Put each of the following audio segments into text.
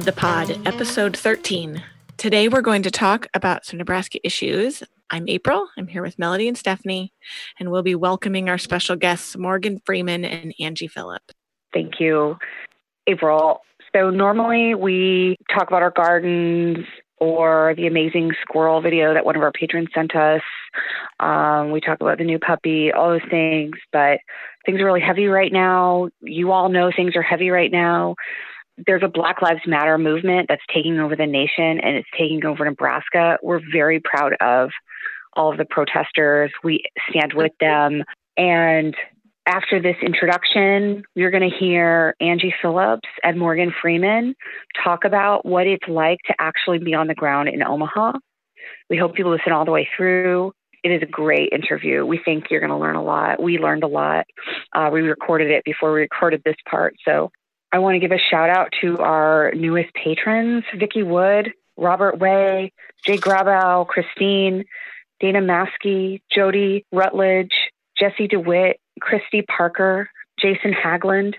The Pod, episode 13. Today we're going to talk about some Nebraska issues. I'm April. I'm here with Melody and Stephanie, and we'll be welcoming our special guests, Morgan Freeman and Angie Phillip. Thank you, April. So, normally we talk about our gardens or the amazing squirrel video that one of our patrons sent us. Um, we talk about the new puppy, all those things, but things are really heavy right now. You all know things are heavy right now. There's a Black Lives Matter movement that's taking over the nation and it's taking over Nebraska. We're very proud of all of the protesters. We stand with them. And after this introduction, you're going to hear Angie Phillips and Morgan Freeman talk about what it's like to actually be on the ground in Omaha. We hope you listen all the way through. It is a great interview. We think you're going to learn a lot. We learned a lot. Uh, we recorded it before we recorded this part. So I want to give a shout out to our newest patrons Vicki Wood, Robert Way, Jay Grabow, Christine, Dana Maskey, Jody Rutledge, Jesse DeWitt, Christy Parker, Jason Hagland.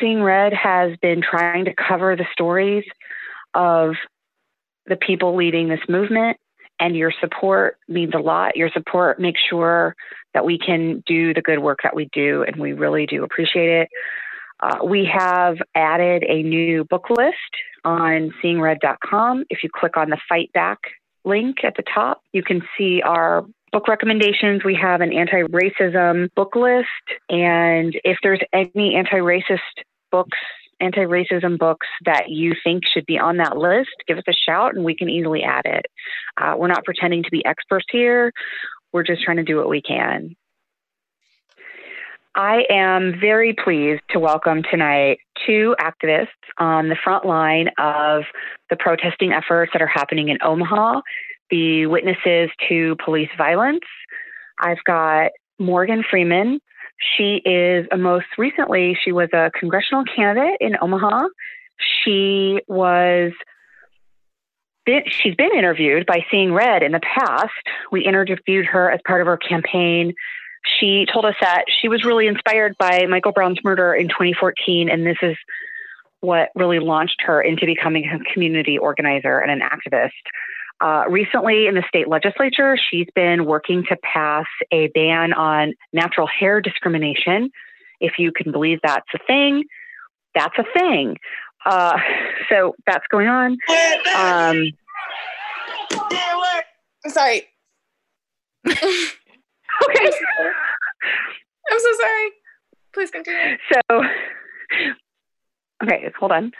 Seeing Red has been trying to cover the stories of the people leading this movement, and your support means a lot. Your support makes sure that we can do the good work that we do, and we really do appreciate it. Uh, we have added a new book list on seeingred.com. If you click on the Fight Back link at the top, you can see our book recommendations. We have an anti racism book list. And if there's any anti racist books, anti racism books that you think should be on that list, give us a shout and we can easily add it. Uh, we're not pretending to be experts here, we're just trying to do what we can. I am very pleased to welcome tonight two activists on the front line of the protesting efforts that are happening in Omaha the witnesses to police violence. I've got Morgan Freeman. She is a most recently, she was a congressional candidate in Omaha. She was she's been interviewed by Seeing Red in the past. We interviewed her as part of our campaign. She told us that she was really inspired by Michael Brown's murder in 2014, and this is what really launched her into becoming a community organizer and an activist. Uh, recently, in the state legislature, she's been working to pass a ban on natural hair discrimination. If you can believe that's a thing, that's a thing. Uh, so that's going on. Um, sorry. okay. I'm so sorry. Please continue. So, okay, hold on.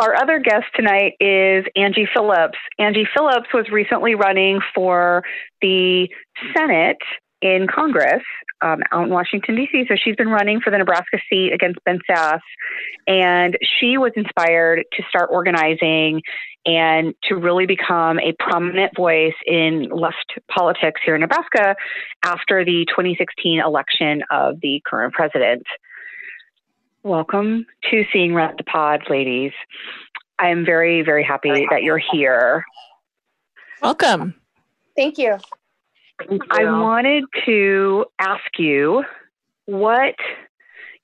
Our other guest tonight is Angie Phillips. Angie Phillips was recently running for the Senate in Congress um, out in Washington, D.C. So she's been running for the Nebraska seat against Ben Sasse. And she was inspired to start organizing and to really become a prominent voice in left politics here in Nebraska after the 2016 election of the current president. Welcome to Seeing Red the Pod, ladies. I am very, very happy that you're here. Welcome. Thank you. Thank you. I wanted to ask you what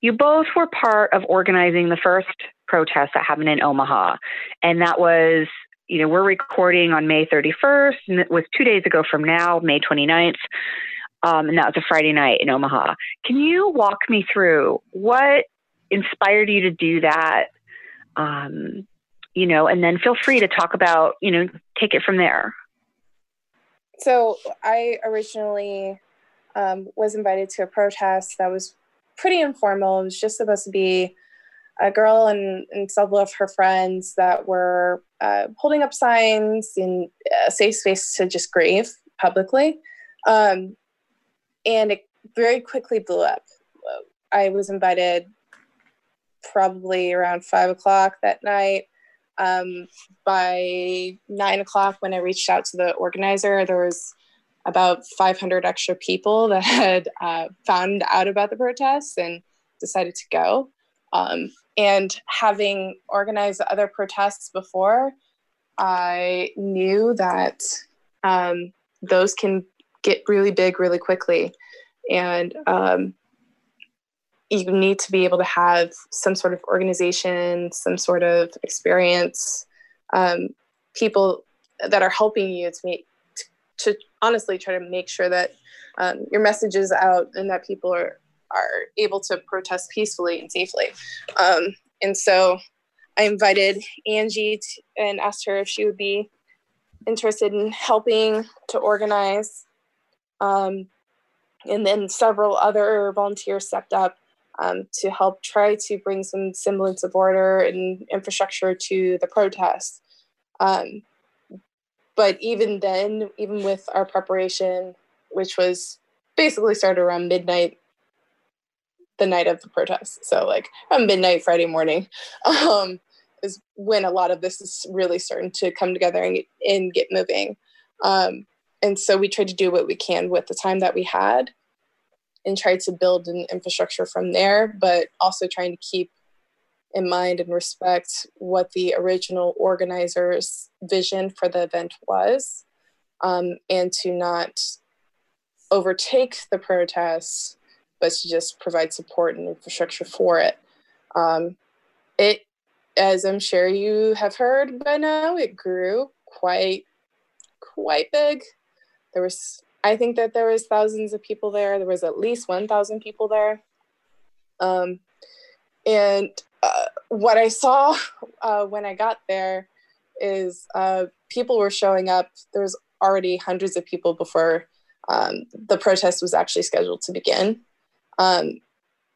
you both were part of organizing the first protest that happened in Omaha. And that was, you know, we're recording on May 31st, and it was two days ago from now, May 29th. Um, and that was a Friday night in Omaha. Can you walk me through what inspired you to do that? Um, you know, and then feel free to talk about, you know, take it from there. So I originally um, was invited to a protest that was pretty informal. It was just supposed to be a girl and, several of her friends that were uh, holding up signs in a safe space to just grieve publicly. Um, and it very quickly blew up. I was invited probably around five o'clock that night. Um, by nine o'clock, when I reached out to the organizer, there was about 500 extra people that had uh, found out about the protests and decided to go. Um, and having organized other protests before, I knew that um, those can get really big really quickly. And um, you need to be able to have some sort of organization, some sort of experience, um, people that are helping you to make to, to honestly try to make sure that um, your message is out and that people are are able to protest peacefully and safely. Um, and so I invited Angie to, and asked her if she would be interested in helping to organize. Um, and then several other volunteers stepped up um, to help try to bring some semblance of order and infrastructure to the protest. Um, but even then, even with our preparation, which was basically started around midnight the night of the protest. So like around midnight Friday morning um, is when a lot of this is really starting to come together and, and get moving. Um, and so we tried to do what we can with the time that we had and tried to build an infrastructure from there, but also trying to keep in mind and respect what the original organizers' vision for the event was, um, and to not overtake the protests, but to just provide support and infrastructure for it. Um, it, as I'm sure you have heard by now, it grew quite, quite big. There was, I think that there was thousands of people there. There was at least 1,000 people there. Um, and uh, what I saw uh, when I got there is uh, people were showing up. There was already hundreds of people before um, the protest was actually scheduled to begin. Um,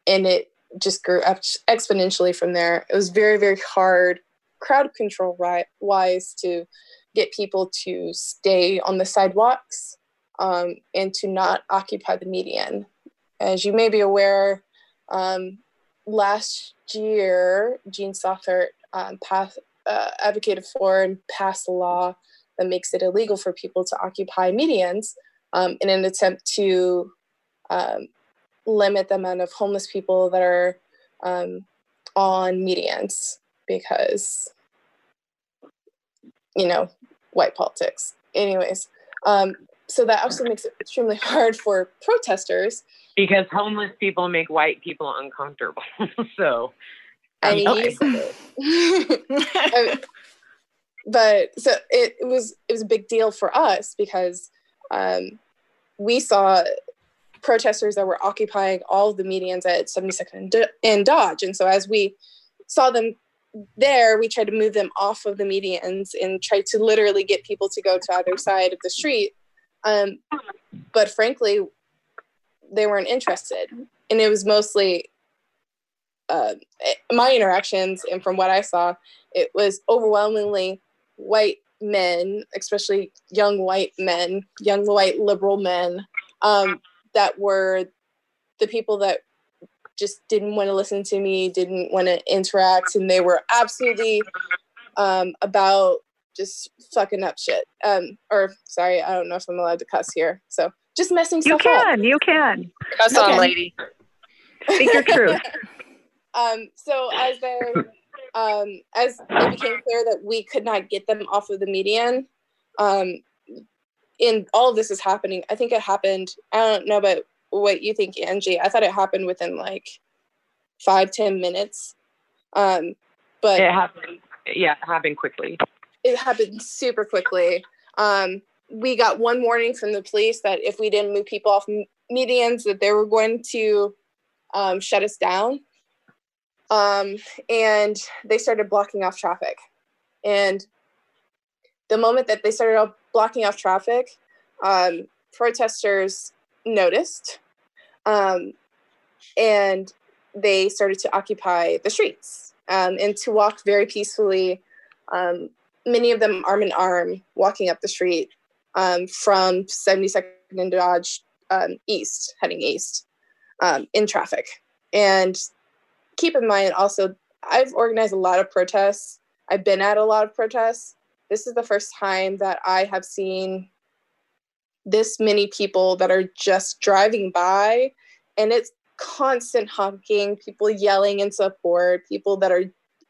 and it just grew up exponentially from there. It was very, very hard, crowd control wise, to get people to stay on the sidewalks um, and to not occupy the median. As you may be aware, um, last year, Jean Stothert um, passed, uh, advocated for and passed a law that makes it illegal for people to occupy medians um, in an attempt to um, limit the amount of homeless people that are um, on medians because, you know, white politics. Anyways, um, so that also makes it extremely hard for protesters because homeless people make white people uncomfortable. so, I mean, okay. but so it, it was it was a big deal for us because um, we saw protesters that were occupying all of the medians at 72nd and Dodge. And so as we saw them there, we tried to move them off of the medians and tried to literally get people to go to either side of the street. Um, but frankly, they weren't interested. And it was mostly uh, my interactions, and from what I saw, it was overwhelmingly white men, especially young white men, young white liberal men, um, that were the people that just didn't want to listen to me, didn't want to interact, and they were absolutely um, about just fucking up shit. Um, or sorry, I don't know if I'm allowed to cuss here. So just messing stuff up. You can, up. you can. Cuss okay. on, lady. Speak your truth. um, so as they um, as it became clear that we could not get them off of the median, um, and all of this is happening. I think it happened. I don't know about what you think, Angie. I thought it happened within like five ten minutes. Um, but it happened. Yeah, it happened quickly. It happened super quickly. Um, we got one warning from the police that if we didn't move people off medians, that they were going to um, shut us down. Um, and they started blocking off traffic. And the moment that they started blocking off traffic, um, protesters noticed um, and they started to occupy the streets um, and to walk very peacefully. Um, many of them arm in arm walking up the street um, from 72nd and Dodge um, east, heading east in traffic. And keep in mind also, I've organized a lot of protests. I've been at a lot of protests. This is the first time that I have seen this many people that are just driving by and it's constant honking, people yelling in support, people that are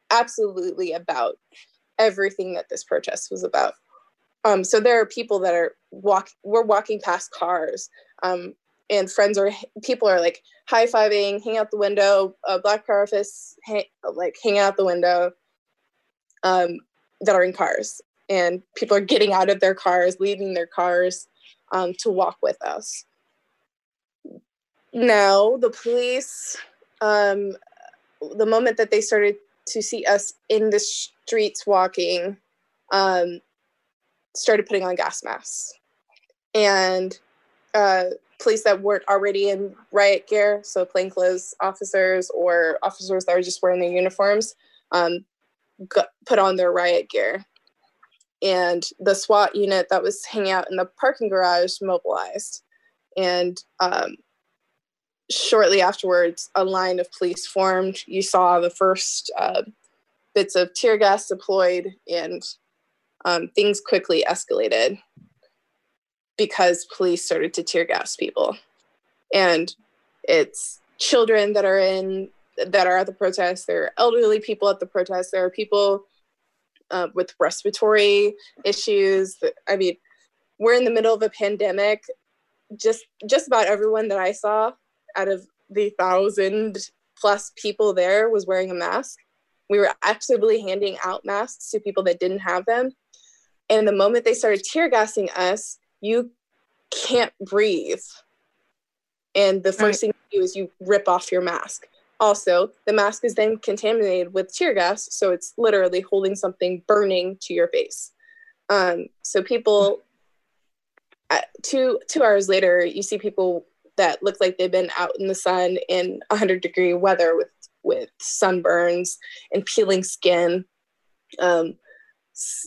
absolutely about everything that this protest was about. Um, so there are people that are walk we're walking past cars um, and friends are people are like high fiving, hang out the window, black power fists, hang, like hang out the window, um, that are in cars, and people are getting out of their cars, leaving their cars, um, to walk with us. Now the police, um, the moment that they started to see us in the streets walking, um, started putting on gas masks, and uh, police that weren't already in riot gear, so plainclothes officers or officers that were just wearing their uniforms, um, got, put on their riot gear. And the SWAT unit that was hanging out in the parking garage mobilized. And um, shortly afterwards, a line of police formed. You saw the first uh, bits of tear gas deployed, and um, things quickly escalated because police started to tear gas people. And it's children that are in that are at the protest. There are elderly people at the protest. There are people uh, with respiratory issues. I mean, we're in the middle of a pandemic. Just just about everyone that I saw out of the thousand plus people there was wearing a mask. We were actively handing out masks to people that didn't have them. And the moment they started tear gassing us, you can't breathe. And the first right. thing you do is you rip off your mask. Also, the mask is then contaminated with tear gas, so it's literally holding something burning to your face. Um, so people, at two two hours later, you see people that look like they've been out in the sun in 100 degree weather with with sunburns and peeling skin. Um,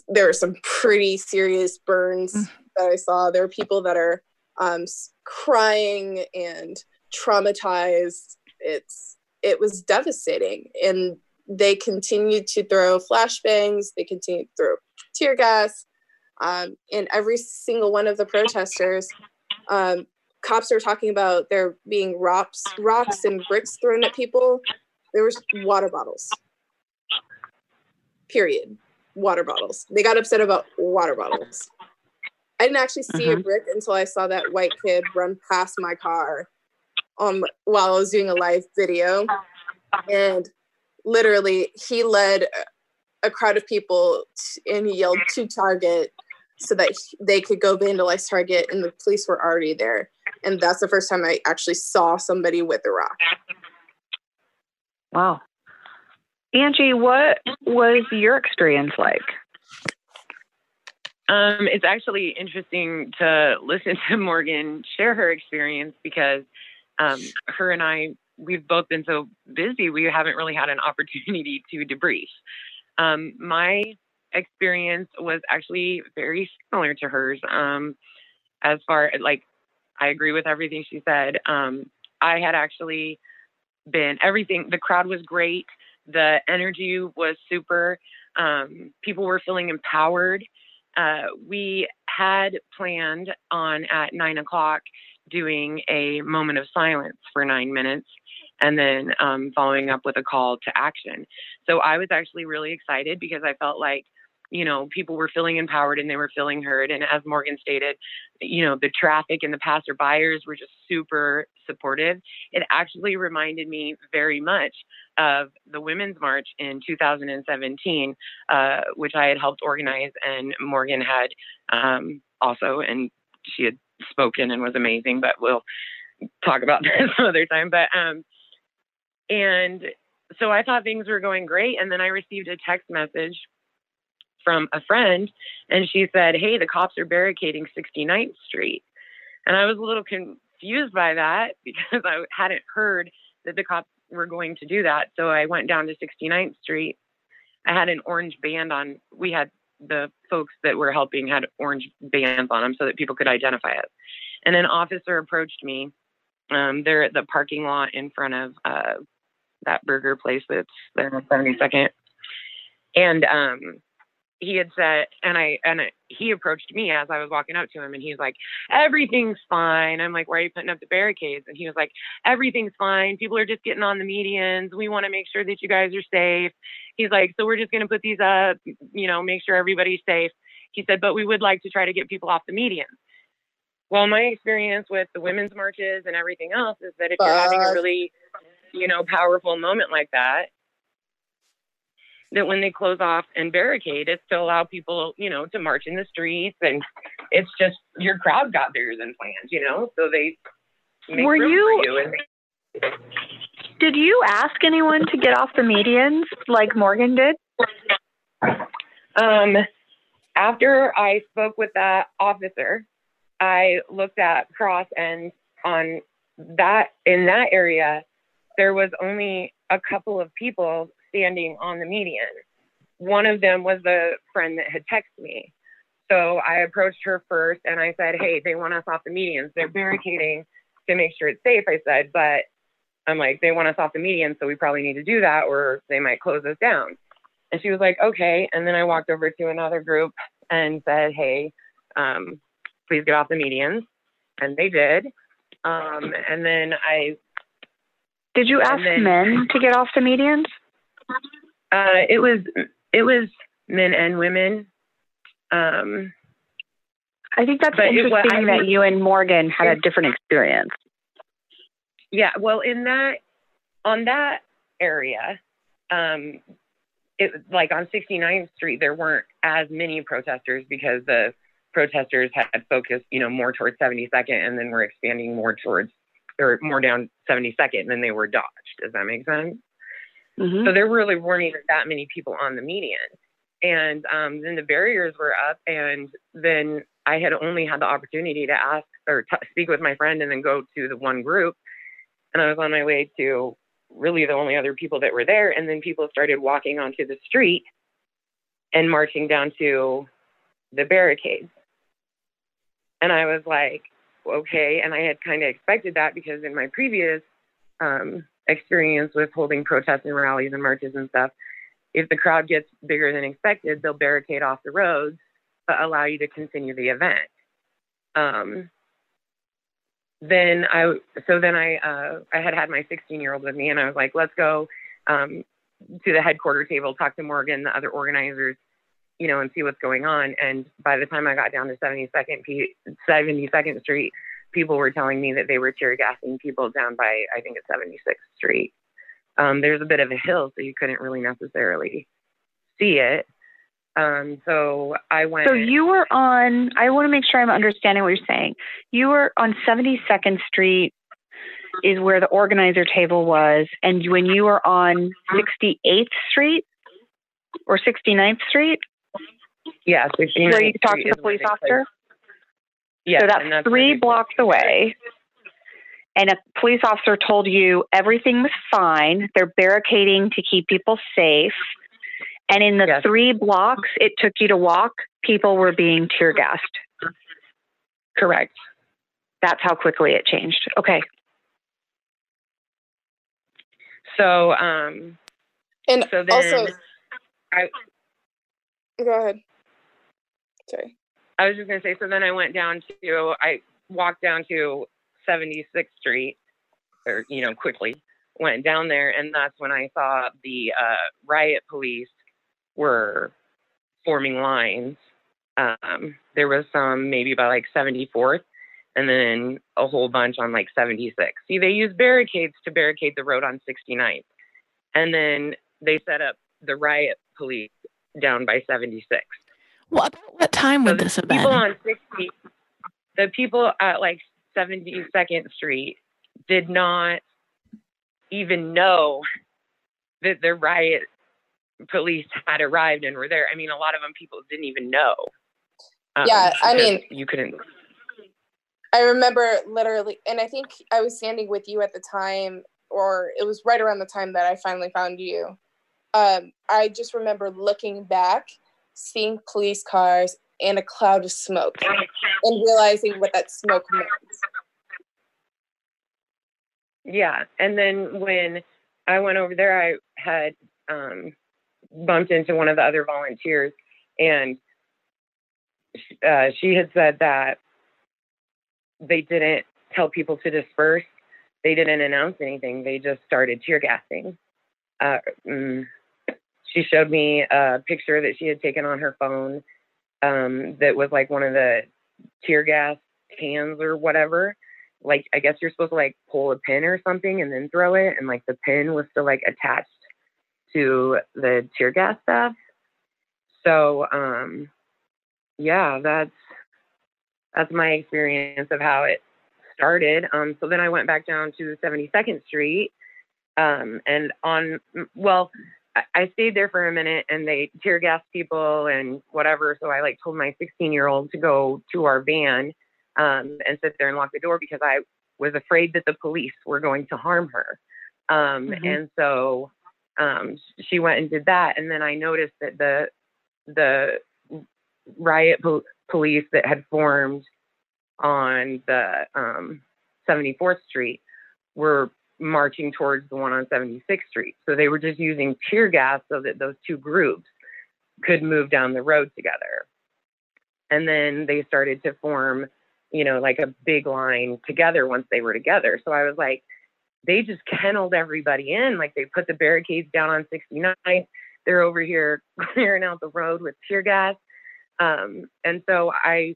there are some pretty serious burns mm. that I saw. There are people that are um, crying and traumatized. It's it was devastating, and they continued to throw flashbangs. They continued to throw tear gas, um, and every single one of the protesters. Um, cops are talking about there being rocks, rocks and bricks thrown at people. There was water bottles. Period water bottles. They got upset about water bottles. I didn't actually see a brick until I saw that white kid run past my car um while I was doing a live video. And literally he led a crowd of people t- and he yelled to target so that they could go vandalize target and the police were already there. And that's the first time I actually saw somebody with a rock. Wow. Angie, what was your experience like? Um, it's actually interesting to listen to Morgan share her experience because um, her and I, we've both been so busy, we haven't really had an opportunity to debrief. Um, my experience was actually very similar to hers. Um, as far like, I agree with everything she said. Um, I had actually been everything. The crowd was great. The energy was super. Um, people were feeling empowered. Uh, we had planned on at nine o'clock doing a moment of silence for nine minutes and then um, following up with a call to action. So I was actually really excited because I felt like you know, people were feeling empowered and they were feeling heard. And as Morgan stated, you know, the traffic and the passerbyers were just super supportive. It actually reminded me very much of the Women's March in 2017, uh, which I had helped organize, and Morgan had um, also, and she had spoken and was amazing, but we'll talk about that some other time. But, um, and so I thought things were going great. And then I received a text message from a friend and she said, Hey, the cops are barricading 69th Street. And I was a little confused by that because I hadn't heard that the cops were going to do that. So I went down to 69th Street. I had an orange band on. We had the folks that were helping had orange bands on them so that people could identify it. And an officer approached me. Um, they're at the parking lot in front of uh, that burger place that's there on 72nd. And um, he had said, and I and I, he approached me as I was walking up to him, and he's like, "Everything's fine." I'm like, "Why are you putting up the barricades?" And he was like, "Everything's fine. People are just getting on the medians. We want to make sure that you guys are safe." He's like, "So we're just going to put these up, you know, make sure everybody's safe." He said, "But we would like to try to get people off the medians." well, my experience with the women's marches and everything else is that if you're having a really, you know, powerful moment like that, that when they close off and barricade, it's to allow people, you know, to march in the streets, and it's just your crowd got bigger than planned, you know, so they were you, you they... did you ask anyone to get off the medians like Morgan did? Um, after I spoke with that officer, I looked at cross and on that in that area, there was only a couple of people standing on the median. One of them was the friend that had texted me. So I approached her first and I said, Hey, they want us off the medians. They're barricading to make sure it's safe. I said, but I'm like, they want us off the median, so we probably need to do that or they might close us down. And she was like, okay. And then I walked over to another group and said, hey, um, please get off the medians. And they did. Um, and then I. Did you ask then, men to get off the medians? Uh, it was it was men and women. Um, I think that's interesting well, that you and Morgan had a different experience. Yeah, well, in that on that area, um, it like on 69th Street, there weren't as many protesters because the protesters had focused, you know, more towards 72nd and then we're expanding more towards or more down 72nd and then they were dodged. Does that make sense? Mm-hmm. So there really weren't even that many people on the median. And um, then the barriers were up, and then I had only had the opportunity to ask or t- speak with my friend and then go to the one group. And I was on my way to really the only other people that were there. And then people started walking onto the street and marching down to the barricades. And I was like, okay. And I had kind of expected that because in my previous um, experience with holding protests and rallies and marches and stuff, if the crowd gets bigger than expected, they'll barricade off the roads but allow you to continue the event. Um, then I so then I uh, I had had my 16 year old with me and I was like, let's go um, to the headquarter table, talk to Morgan, the other organizers, you know, and see what's going on. And by the time I got down to 72nd P- 72nd Street, people were telling me that they were tear gassing people down by I think it's 76th Street. Um, there's a bit of a hill, so you couldn't really necessarily see it. Um, so I went. So you were on, I want to make sure I'm understanding what you're saying. You were on 72nd Street, is where the organizer table was. And when you were on 68th Street or 69th Street? Yeah, 69th where you could talk to the police officer? Yeah. So that's, that's three blocks away. And a police officer told you everything was fine. They're barricading to keep people safe and in the yes. three blocks it took you to walk, people were being tear gassed. Correct. That's how quickly it changed. Okay. So, um, and so then also, I go ahead. Sorry. I was just gonna say. So then I went down to I walked down to 76th Street, or you know, quickly went down there, and that's when I saw the uh, riot police were forming lines. Um, there was some maybe by like 74th and then a whole bunch on like 76. See, they use barricades to barricade the road on 69th. And then they set up the riot police down by 76. What about what time would so this have been? people on 60, the people at like 72nd Street did not even know that the riot police had arrived and were there. I mean, a lot of them people didn't even know. Um, yeah, I mean, you couldn't. I remember literally, and I think I was standing with you at the time, or it was right around the time that I finally found you. Um, I just remember looking back, seeing police cars and a cloud of smoke, and realizing what that smoke meant. Yeah, and then when I went over there, I had um, bumped into one of the other volunteers, and uh, she had said that they didn't tell people to disperse. They didn't announce anything. They just started tear gassing. Uh, mm, she showed me a picture that she had taken on her phone um, that was like one of the tear gas cans or whatever. Like I guess you're supposed to like pull a pin or something and then throw it, and like the pin was still like attached to the tear gas stuff. So um, yeah, that's that's my experience of how it started. Um, so then I went back down to 72nd Street, um, and on well, I stayed there for a minute and they tear gas people and whatever. So I like told my 16 year old to go to our van um, and sit there and lock the door because I was afraid that the police were going to harm her. Um, mm-hmm. And so um, she went and did that. And then I noticed that the the riot po- police that had formed on the 74th um, Street were marching towards the one on 76th Street. So they were just using tear gas so that those two groups could move down the road together. And then they started to form, you know, like a big line together once they were together. So I was like, they just kenneled everybody in. Like they put the barricades down on 69. They're over here clearing out the road with tear gas. Um, and so I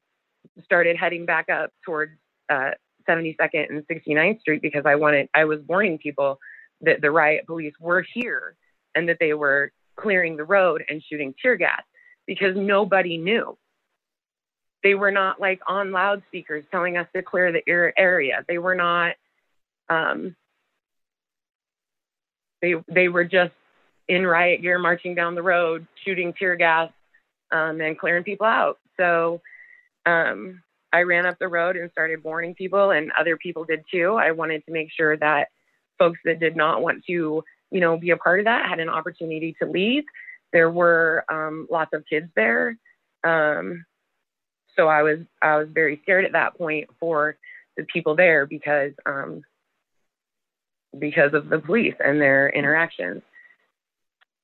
started heading back up towards uh, 72nd and 69th Street because I wanted, I was warning people that the riot police were here and that they were clearing the road and shooting tear gas because nobody knew. They were not like on loudspeakers telling us to clear the area. They were not, um, they, they were just in riot gear marching down the road, shooting tear gas um, and clearing people out. So um, I ran up the road and started warning people, and other people did too. I wanted to make sure that folks that did not want to, you know, be a part of that had an opportunity to leave. There were um, lots of kids there, um, so I was I was very scared at that point for the people there because um, because of the police and their interactions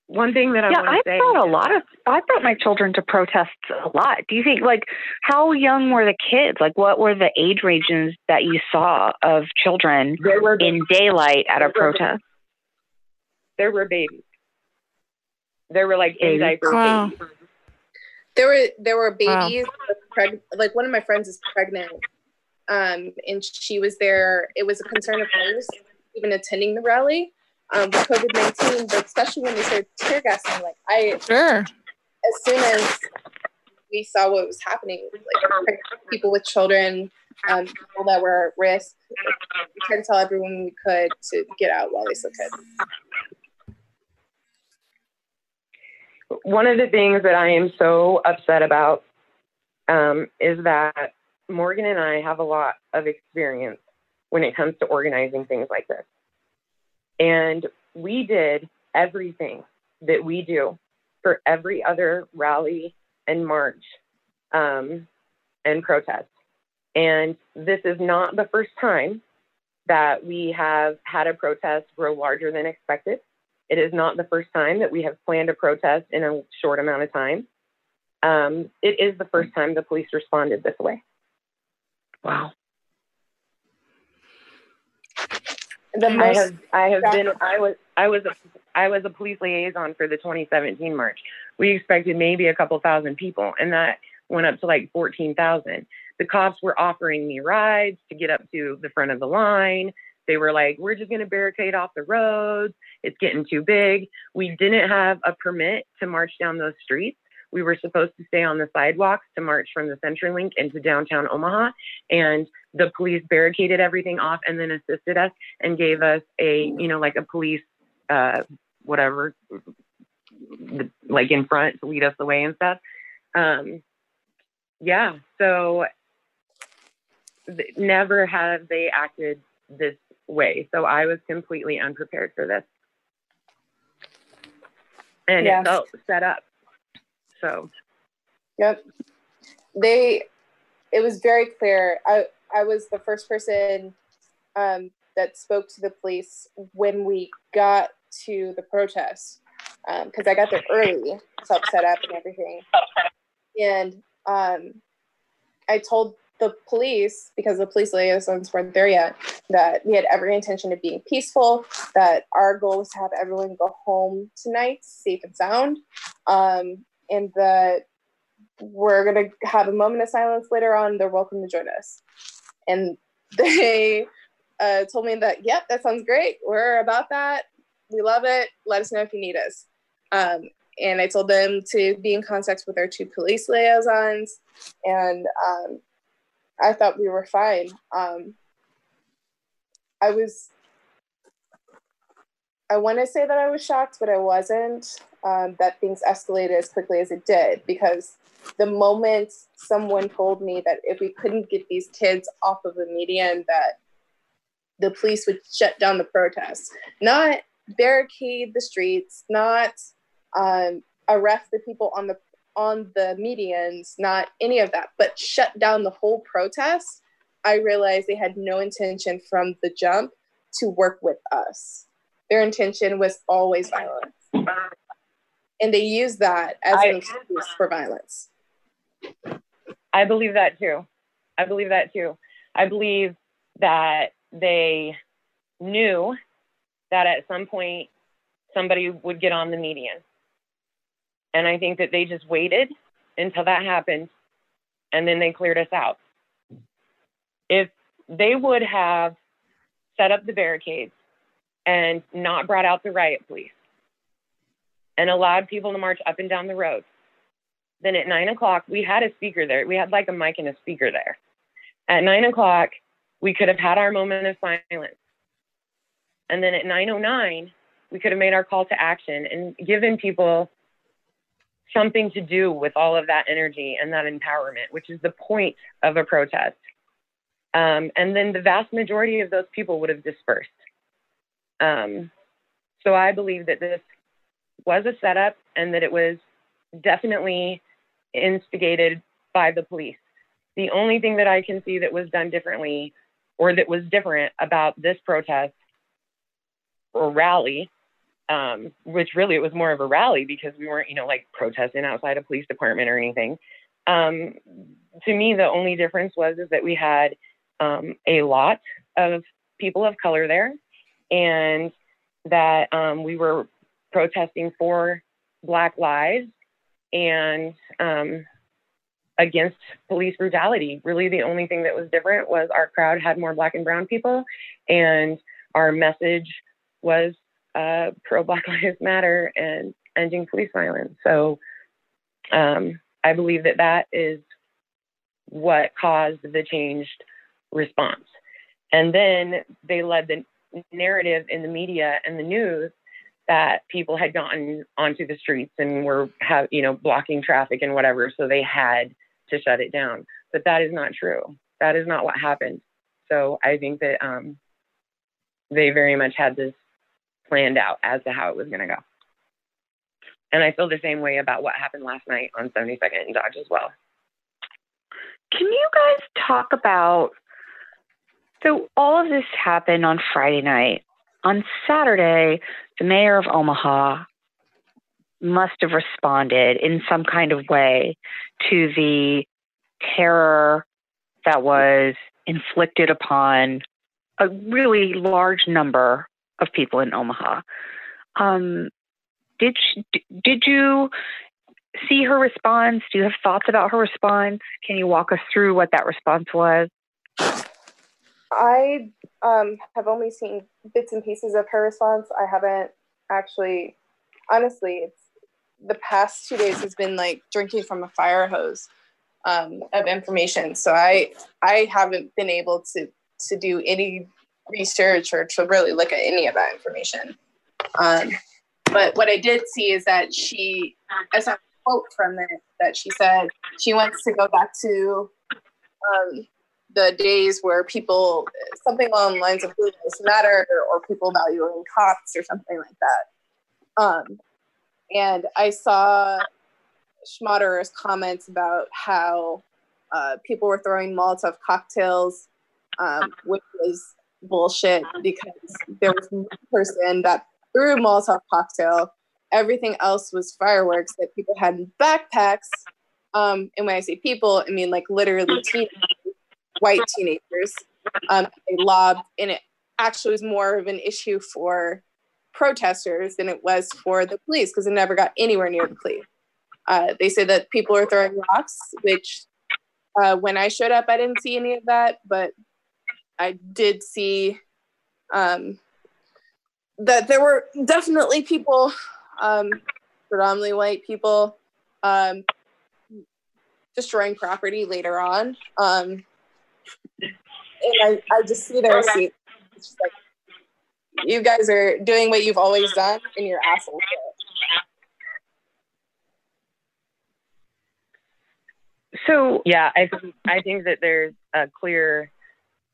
one thing that I yeah, I say, brought a lot of I brought my children to protests a lot. Do you think like how young were the kids? Like what were the age ranges that you saw of children were, in daylight at a protest? There were babies. There were like in diapers. Wow. There were there were babies wow. preg- like one of my friends is pregnant. Um, and she was there. It was a concern of hers even attending the rally um, COVID 19, but especially when they started tear gassing, like I, sure. as soon as we saw what was happening, like people with children, um, people that were at risk, we tried to tell everyone we could to get out while they still could. One of the things that I am so upset about um, is that Morgan and I have a lot of experience when it comes to organizing things like this. And we did everything that we do for every other rally and march um, and protest. And this is not the first time that we have had a protest grow larger than expected. It is not the first time that we have planned a protest in a short amount of time. Um, it is the first time the police responded this way. Wow. The most, I have I have been I was I was a I was a police liaison for the 2017 march. We expected maybe a couple thousand people, and that went up to like 14,000. The cops were offering me rides to get up to the front of the line. They were like, "We're just going to barricade off the roads. It's getting too big." We didn't have a permit to march down those streets. We were supposed to stay on the sidewalks to march from the CenturyLink into downtown Omaha, and the police barricaded everything off and then assisted us and gave us a, you know, like a police, uh, whatever, like in front to lead us the way and stuff. Um, yeah, so th- never have they acted this way. So I was completely unprepared for this. And yeah. it felt set up. So, yep. They, it was very clear. I, I was the first person um, that spoke to the police when we got to the protest because um, I got there early help set up and everything. And um, I told the police, because the police liaisons weren't there yet, that we had every intention of being peaceful, that our goal was to have everyone go home tonight safe and sound, um, and that we're going to have a moment of silence later on. They're welcome to join us. And they uh, told me that, yep, that sounds great. We're about that. We love it. Let us know if you need us. Um, and I told them to be in contact with our two police liaisons. And um, I thought we were fine. Um, I was, I want to say that I was shocked, but I wasn't um, that things escalated as quickly as it did because the moment someone told me that if we couldn't get these kids off of the median, that the police would shut down the protests, not barricade the streets, not um, arrest the people on the on the medians, not any of that, but shut down the whole protest. I realized they had no intention from the jump to work with us. Their intention was always violence. And they use that as an excuse for violence. I believe that too. I believe that too. I believe that they knew that at some point somebody would get on the median. And I think that they just waited until that happened and then they cleared us out. If they would have set up the barricades and not brought out the riot police and allowed people to march up and down the road, then at nine o'clock, we had a speaker there. We had like a mic and a speaker there. At nine o'clock, we could have had our moment of silence. And then at 909, we could have made our call to action and given people something to do with all of that energy and that empowerment, which is the point of a protest. Um, and then the vast majority of those people would have dispersed. Um, so I believe that this was a setup and that it was definitely instigated by the police. The only thing that I can see that was done differently or that was different about this protest or rally, um, which really it was more of a rally because we weren't, you know, like protesting outside a police department or anything. Um, to me, the only difference was is that we had um, a lot of people of color there, and that um, we were protesting for Black lives and um, against police brutality. Really, the only thing that was different was our crowd had more black and brown people, and our message was uh, pro Black Lives Matter and ending police violence. So um, I believe that that is what caused the changed response. And then they led the narrative in the media and the news that people had gotten onto the streets and were have you know blocking traffic and whatever so they had to shut it down. But that is not true. That is not what happened. So I think that um, they very much had this planned out as to how it was going to go. And I feel the same way about what happened last night on 72nd and Dodge as well. Can you guys talk about? So, all of this happened on Friday night. On Saturday, the mayor of Omaha must have responded in some kind of way to the terror that was inflicted upon a really large number of people in Omaha. Um, did she, did you see her response? Do you have thoughts about her response? Can you walk us through what that response was? I um, have only seen bits and pieces of her response. I haven't actually, honestly, it's the past two days has been like drinking from a fire hose um, of information. So I I haven't been able to to do any research or to really look at any of that information. Um, but what I did see is that she, as a quote from it, that she said she wants to go back to um, the days where people, something along the lines of Blue Lives Matter or, people valuing cops or something like that. Um, and I saw Schmaderer's comments about how uh, people were throwing Molotov cocktails, um, which was bullshit because there was one person that threw a Molotov cocktail. Everything else was fireworks that people had in backpacks. Um, and when I say people, I mean like literally teenagers, white teenagers. Um, they lobbed, and it actually was more of an issue for protesters than it was for the police because it never got anywhere near the police. Uh, they say that people are throwing rocks, which uh, when I showed up, I didn't see any of that, but I did see um, that there were definitely people, um, predominantly white people, um, destroying property later on. Um, and I, I just see their receipt. Like, you guys are doing what you've always done, and you're assholes. So yeah, I think I think that there's a clear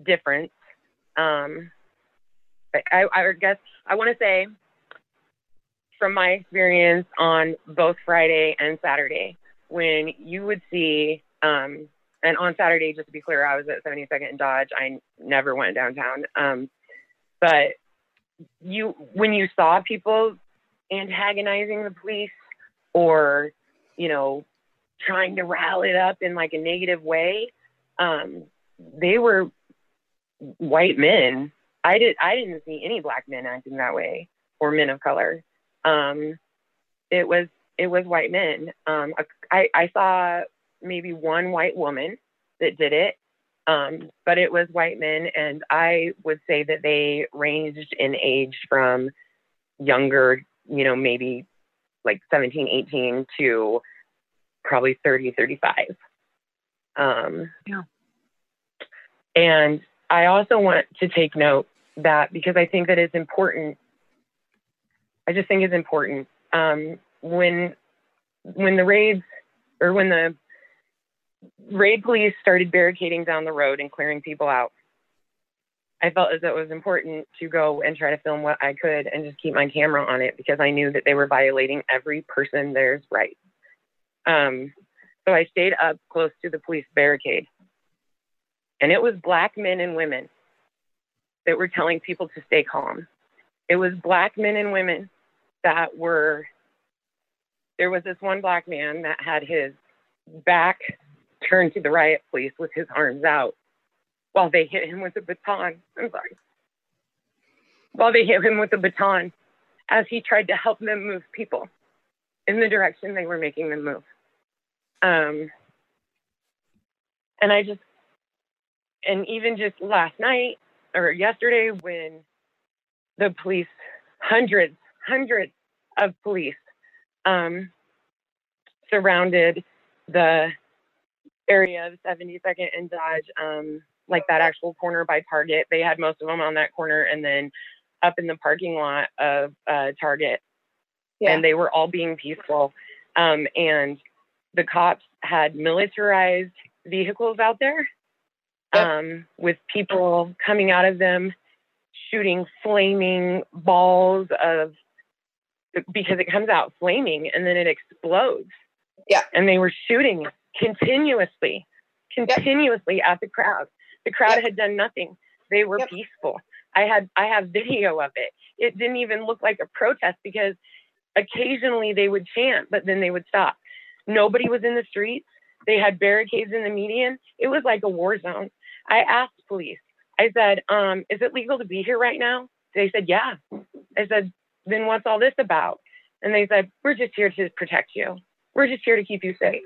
difference. Um, I, I guess I want to say from my experience on both Friday and Saturday, when you would see, um, and on Saturday, just to be clear, I was at 72nd and Dodge. I never went downtown. Um, but you, when you saw people antagonizing the police or, you know, trying to rile it up in like a negative way, um, they were white men. I did. I didn't see any black men acting that way or men of color. Um, it was it was white men. Um, I, I saw maybe one white woman that did it, um, but it was white men, and I would say that they ranged in age from younger, you know, maybe like 17, 18 to probably 30, 35. Um, yeah. And I also want to take note that because I think that it's important. I just think it's important um, when when the raids or when the raid police started barricading down the road and clearing people out. I felt as it was important to go and try to film what I could and just keep my camera on it because I knew that they were violating every person there's rights. Um, so I stayed up close to the police barricade. And it was black men and women that were telling people to stay calm. It was black men and women that were, there was this one black man that had his back turned to the riot police with his arms out while they hit him with a baton. I'm sorry. While they hit him with a baton as he tried to help them move people in the direction they were making them move. Um, and I just, and even just last night or yesterday when the police, hundreds, hundreds of police um, surrounded the area of 72nd and Dodge, um, like that actual corner by Target. They had most of them on that corner and then up in the parking lot of uh, Target. Yeah. And they were all being peaceful. Um, and the cops had militarized vehicles out there yep. um, with people coming out of them shooting flaming balls of because it comes out flaming and then it explodes. Yeah. And they were shooting continuously, continuously yep. at the crowd. The crowd yep. had done nothing. They were peaceful. I had I have video of it. It didn't even look like a protest because occasionally they would chant, but then they would stop. Nobody was in the streets. They had barricades in the median. It was like a war zone. I asked police, I said, um, is it legal to be here right now? They said, yeah. I said, then what's all this about? And they said, we're just here to protect you. We're just here to keep you safe.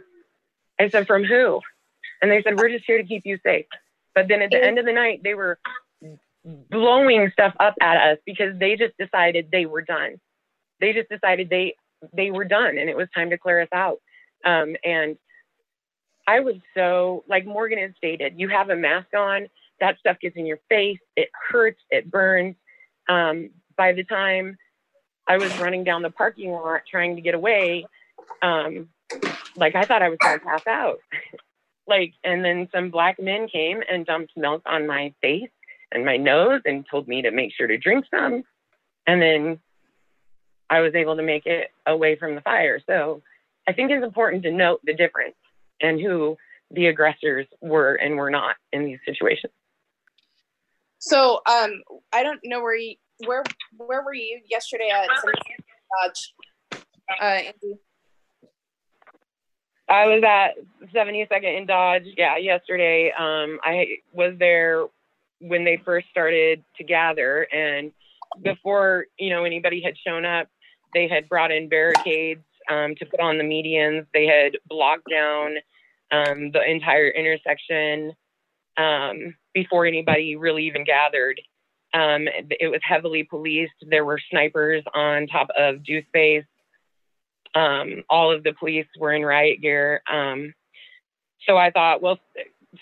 I said, from who? And they said, we're just here to keep you safe. But then at the end of the night, they were blowing stuff up at us because they just decided they were done. They just decided they they were done and it was time to clear us out. Um, and I was so, like Morgan has stated, you have a mask on, that stuff gets in your face, it hurts, it burns. Um, by the time I was running down the parking lot trying to get away, um, like I thought I was going to pass out. like, and then some black men came and dumped milk on my face and my nose and told me to make sure to drink some. And then I was able to make it away from the fire. So I think it's important to note the difference and who the aggressors were and were not in these situations. So um, I don't know where you where where were you yesterday at Dodge, uh, Andy? I was at 72nd in Dodge. Yeah, yesterday. Um, I was there when they first started to gather, and before you know anybody had shown up, they had brought in barricades um, to put on the medians. They had blocked down um, the entire intersection um, before anybody really even gathered. Um, it was heavily policed. There were snipers on top of Deuce Space. Um, all of the police were in riot gear. Um, so I thought, well,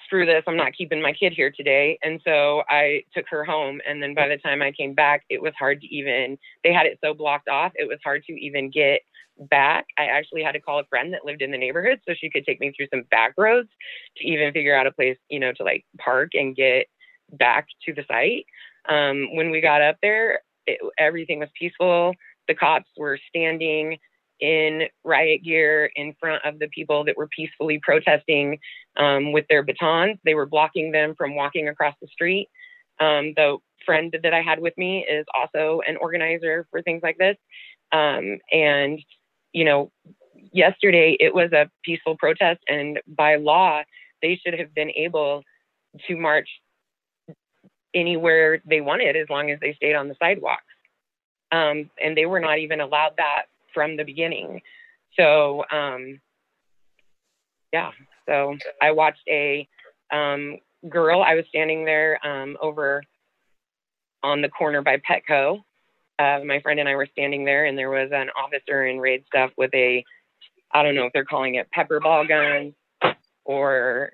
screw this, I'm not keeping my kid here today. And so I took her home. And then by the time I came back, it was hard to even, they had it so blocked off, it was hard to even get back. I actually had to call a friend that lived in the neighborhood so she could take me through some back roads to even figure out a place, you know, to like park and get back to the site. Um, when we got up there, it, everything was peaceful. The cops were standing in riot gear in front of the people that were peacefully protesting um, with their batons. They were blocking them from walking across the street. Um, the friend that I had with me is also an organizer for things like this. Um, and, you know, yesterday it was a peaceful protest, and by law, they should have been able to march anywhere they wanted as long as they stayed on the sidewalks. Um, and they were not even allowed that from the beginning. So, um, yeah, so I watched a um, girl, I was standing there um, over on the corner by Petco. Uh, my friend and I were standing there, and there was an officer in raid stuff with a, I don't know if they're calling it pepper ball gun or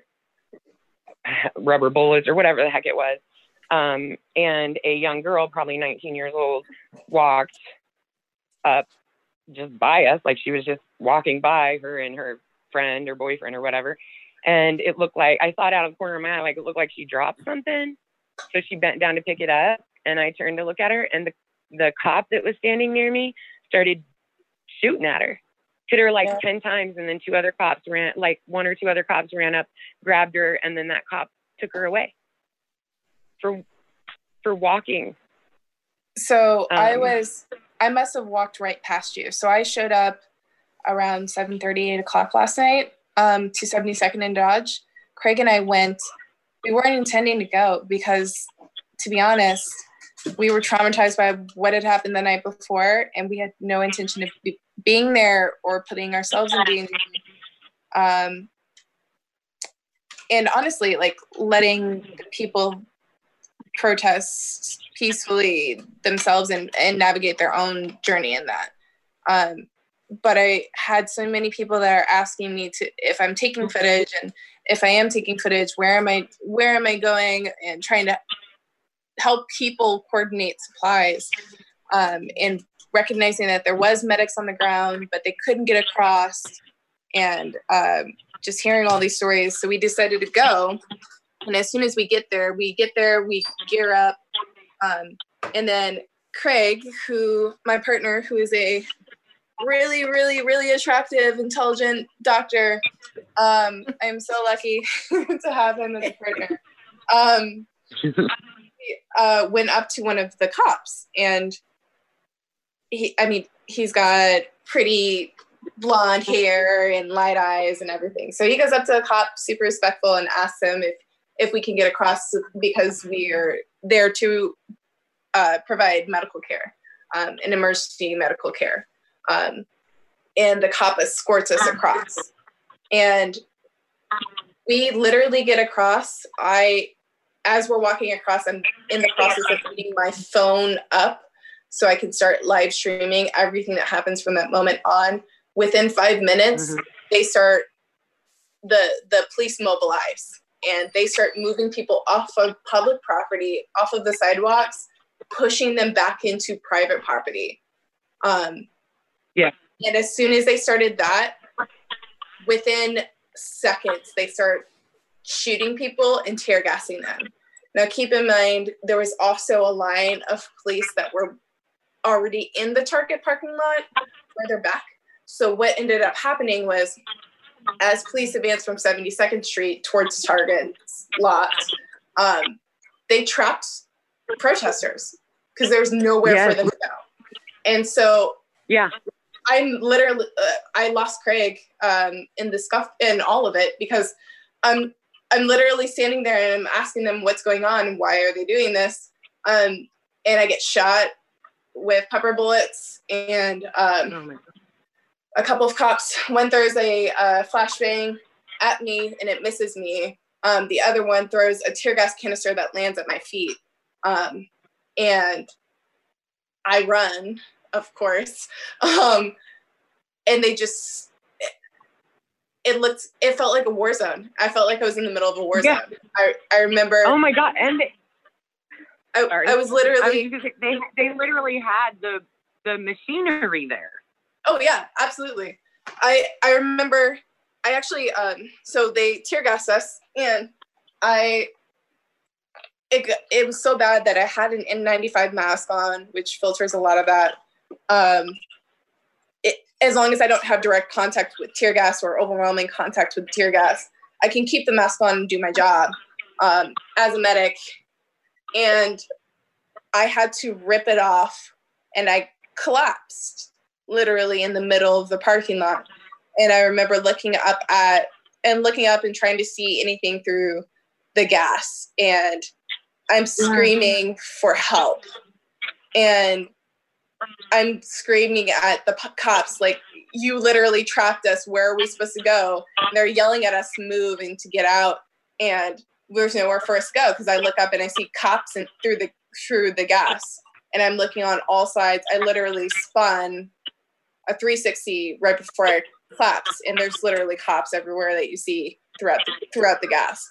rubber bullets or whatever the heck it was. Um, and a young girl, probably 19 years old, walked up just by us, like she was just walking by her and her friend or boyfriend or whatever. And it looked like I thought out of the corner of my eye, like it looked like she dropped something. So she bent down to pick it up, and I turned to look at her, and the the cop that was standing near me started shooting at her, hit her like yeah. ten times, and then two other cops ran, like one or two other cops ran up, grabbed her, and then that cop took her away for for walking. So um, I was I must have walked right past you. So I showed up around 7 30, 8 o'clock last night um, to 72nd and Dodge. Craig and I went, we weren't intending to go because, to be honest, we were traumatized by what had happened the night before, and we had no intention of be- being there or putting ourselves in danger. Um, and honestly, like letting the people protest peacefully themselves and, and navigate their own journey in that. Um, but I had so many people that are asking me to if I'm taking footage and if I am taking footage, where am I where am I going and trying to help people coordinate supplies um, and recognizing that there was medics on the ground, but they couldn't get across and um, just hearing all these stories. So we decided to go. And as soon as we get there, we get there, we gear up, um, and then Craig, who my partner, who is a really, really, really attractive, intelligent doctor. Um, I'm so lucky to have him as a partner. Um, uh, went up to one of the cops, and he, I mean, he's got pretty blonde hair and light eyes and everything. So he goes up to the cop, super respectful, and asks him if if we can get across because we are there to uh, provide medical care um, and emergency medical care. Um, and the cop escorts us across. And we literally get across. I, as we're walking across, I'm in the process of putting my phone up so I can start live streaming everything that happens from that moment on. Within five minutes, mm-hmm. they start the the police mobilize and they start moving people off of public property, off of the sidewalks, pushing them back into private property. Um, yeah. And as soon as they started that, within seconds, they start shooting people and tear gassing them. Now, keep in mind, there was also a line of police that were already in the Target parking lot further back. So, what ended up happening was as police advanced from 72nd Street towards Target's lot, um, they trapped protesters because there's nowhere yes. for them to go. And so, yeah, I'm literally, uh, I lost Craig um, in the scuff in all of it because I'm, I'm literally standing there and I'm asking them what's going on, why are they doing this, um, and I get shot with pepper bullets and um, oh a couple of cops. One throws a uh, flashbang at me and it misses me. Um, the other one throws a tear gas canister that lands at my feet. Um, and I run, of course. Um, and they just, it, it, looked, it felt like a war zone. I felt like I was in the middle of a war yeah. zone. I, I remember. Oh my God. And I, I was literally. I they, they literally had the, the machinery there. Oh yeah, absolutely. I I remember I actually um so they tear gassed us and I it, it was so bad that I had an N95 mask on, which filters a lot of that. Um, it, as long as I don't have direct contact with tear gas or overwhelming contact with tear gas, I can keep the mask on and do my job um, as a medic. And I had to rip it off and I collapsed literally in the middle of the parking lot. And I remember looking up at and looking up and trying to see anything through the gas. And I'm screaming for help. And I'm screaming at the cops, like, you literally trapped us. Where are we supposed to go? And they're yelling at us to move and to get out. And there's nowhere for us to go because I look up and I see cops and through the through the gas. And I'm looking on all sides. I literally spun a 360 right before I collapsed, and there's literally cops everywhere that you see throughout the, throughout the gas.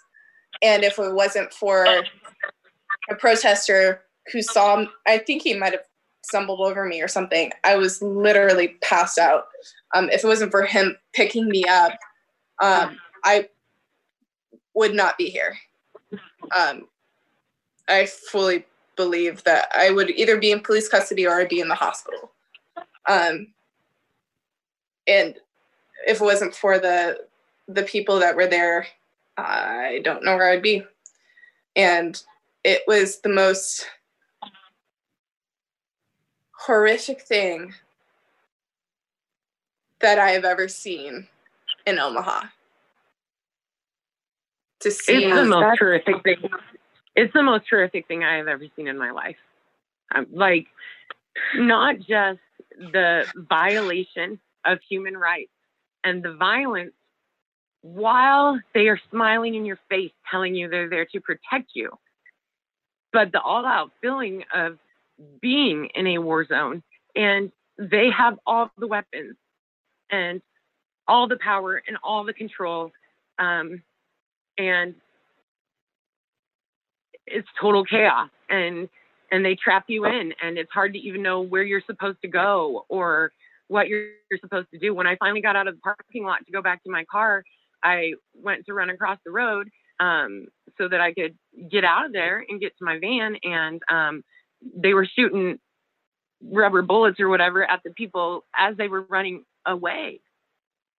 And if it wasn't for a protester who saw, I think he might have stumbled over me or something. I was literally passed out. Um, if it wasn't for him picking me up, um, I would not be here. Um, I fully believe that I would either be in police custody or I'd be in the hospital. Um, and if it wasn't for the the people that were there, I don't know where I'd be. And it was the most horrific thing that I have ever seen in Omaha. To see it's the most horrific thing. It's the most horrific thing I have ever seen in my life. I'm like, not just the violation of human rights and the violence while they are smiling in your face, telling you they're there to protect you. But the all out feeling of being in a war zone and they have all the weapons and all the power and all the control. Um, and it's total chaos and and they trap you in and it's hard to even know where you're supposed to go or what you're, you're supposed to do. When I finally got out of the parking lot to go back to my car, I went to run across the road um, so that I could get out of there and get to my van. And um, they were shooting rubber bullets or whatever at the people as they were running away.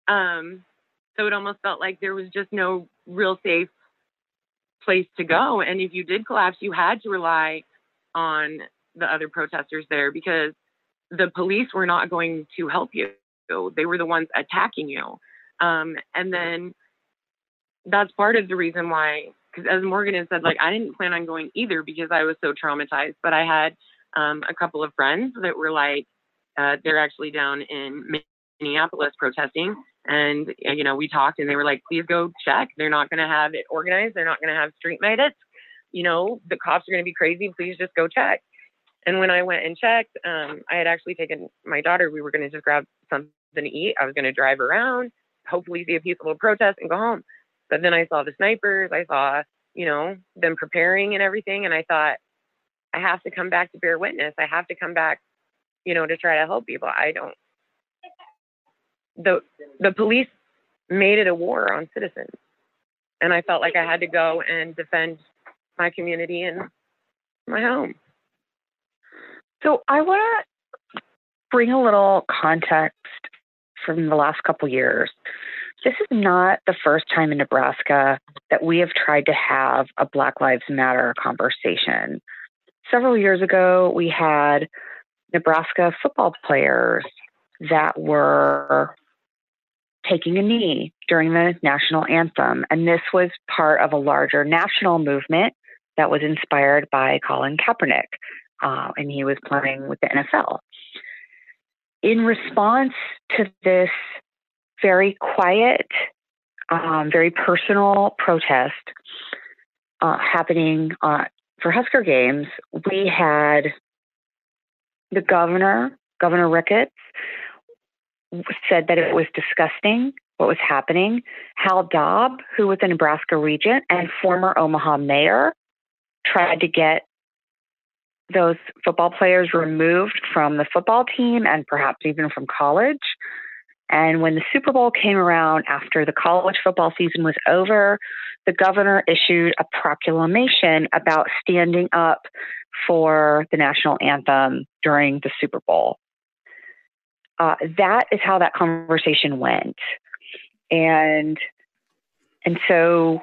Um, so it almost felt like there was just no real safe place to go. And if you did collapse, you had to rely on the other protesters there because the police were not going to help you. They were the ones attacking you. Um, and then that's part of the reason why, because as Morgan has said, like I didn't plan on going either because I was so traumatized. But I had um, a couple of friends that were like, uh, they're actually down in Minneapolis protesting. And, you know, we talked and they were like, please go check. They're not going to have it organized. They're not going to have street medics. You know, the cops are going to be crazy. Please just go check. And when I went and checked, um, I had actually taken my daughter. We were going to just grab something to eat. I was going to drive around, hopefully see a peaceful protest and go home. But then I saw the snipers. I saw, you know, them preparing and everything. And I thought, I have to come back to bear witness. I have to come back, you know, to try to help people. I don't. The the police made it a war on citizens, and I felt like I had to go and defend my community and my home. So I want to bring a little context from the last couple years. This is not the first time in Nebraska that we have tried to have a Black Lives Matter conversation. Several years ago, we had Nebraska football players that were taking a knee during the national anthem. And this was part of a larger national movement that was inspired by Colin Kaepernick uh, and he was playing with the NFL. in response to this very quiet, um, very personal protest uh, happening uh, for Husker Games, we had the governor, Governor Ricketts, said that it was disgusting what was happening. Hal Daub, who was a Nebraska regent and former Omaha mayor, tried to get those football players removed from the football team and perhaps even from college. And when the Super Bowl came around after the college football season was over, the governor issued a proclamation about standing up for the national anthem during the Super Bowl. Uh, that is how that conversation went, and and so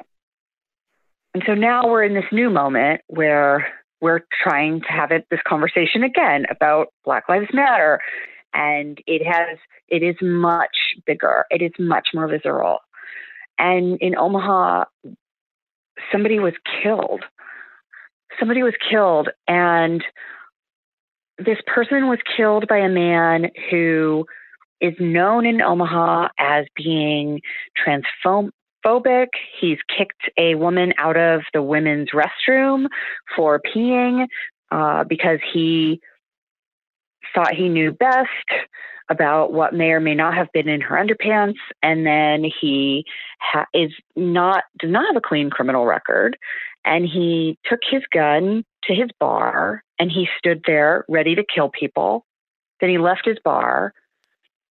and so now we're in this new moment where we're trying to have it this conversation again about Black Lives Matter, and it has it is much bigger. It is much more visceral. And in Omaha, somebody was killed. Somebody was killed, and this person was killed by a man who is known in Omaha as being transphobic. He's kicked a woman out of the women's restroom for peeing uh, because he thought he knew best about what may or may not have been in her underpants, and then he ha- is not does not have a clean criminal record, and he took his gun to his bar and he stood there ready to kill people. Then he left his bar,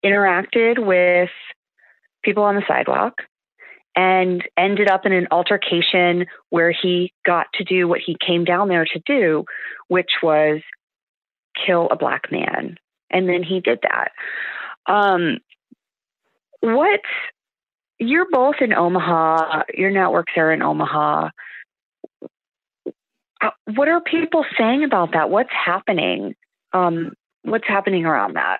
interacted with people on the sidewalk, and ended up in an altercation where he got to do what he came down there to do, which was kill a black man. And then he did that. Um, what you're both in Omaha, your networks are in Omaha. Uh, what are people saying about that? What's happening? Um, what's happening around that?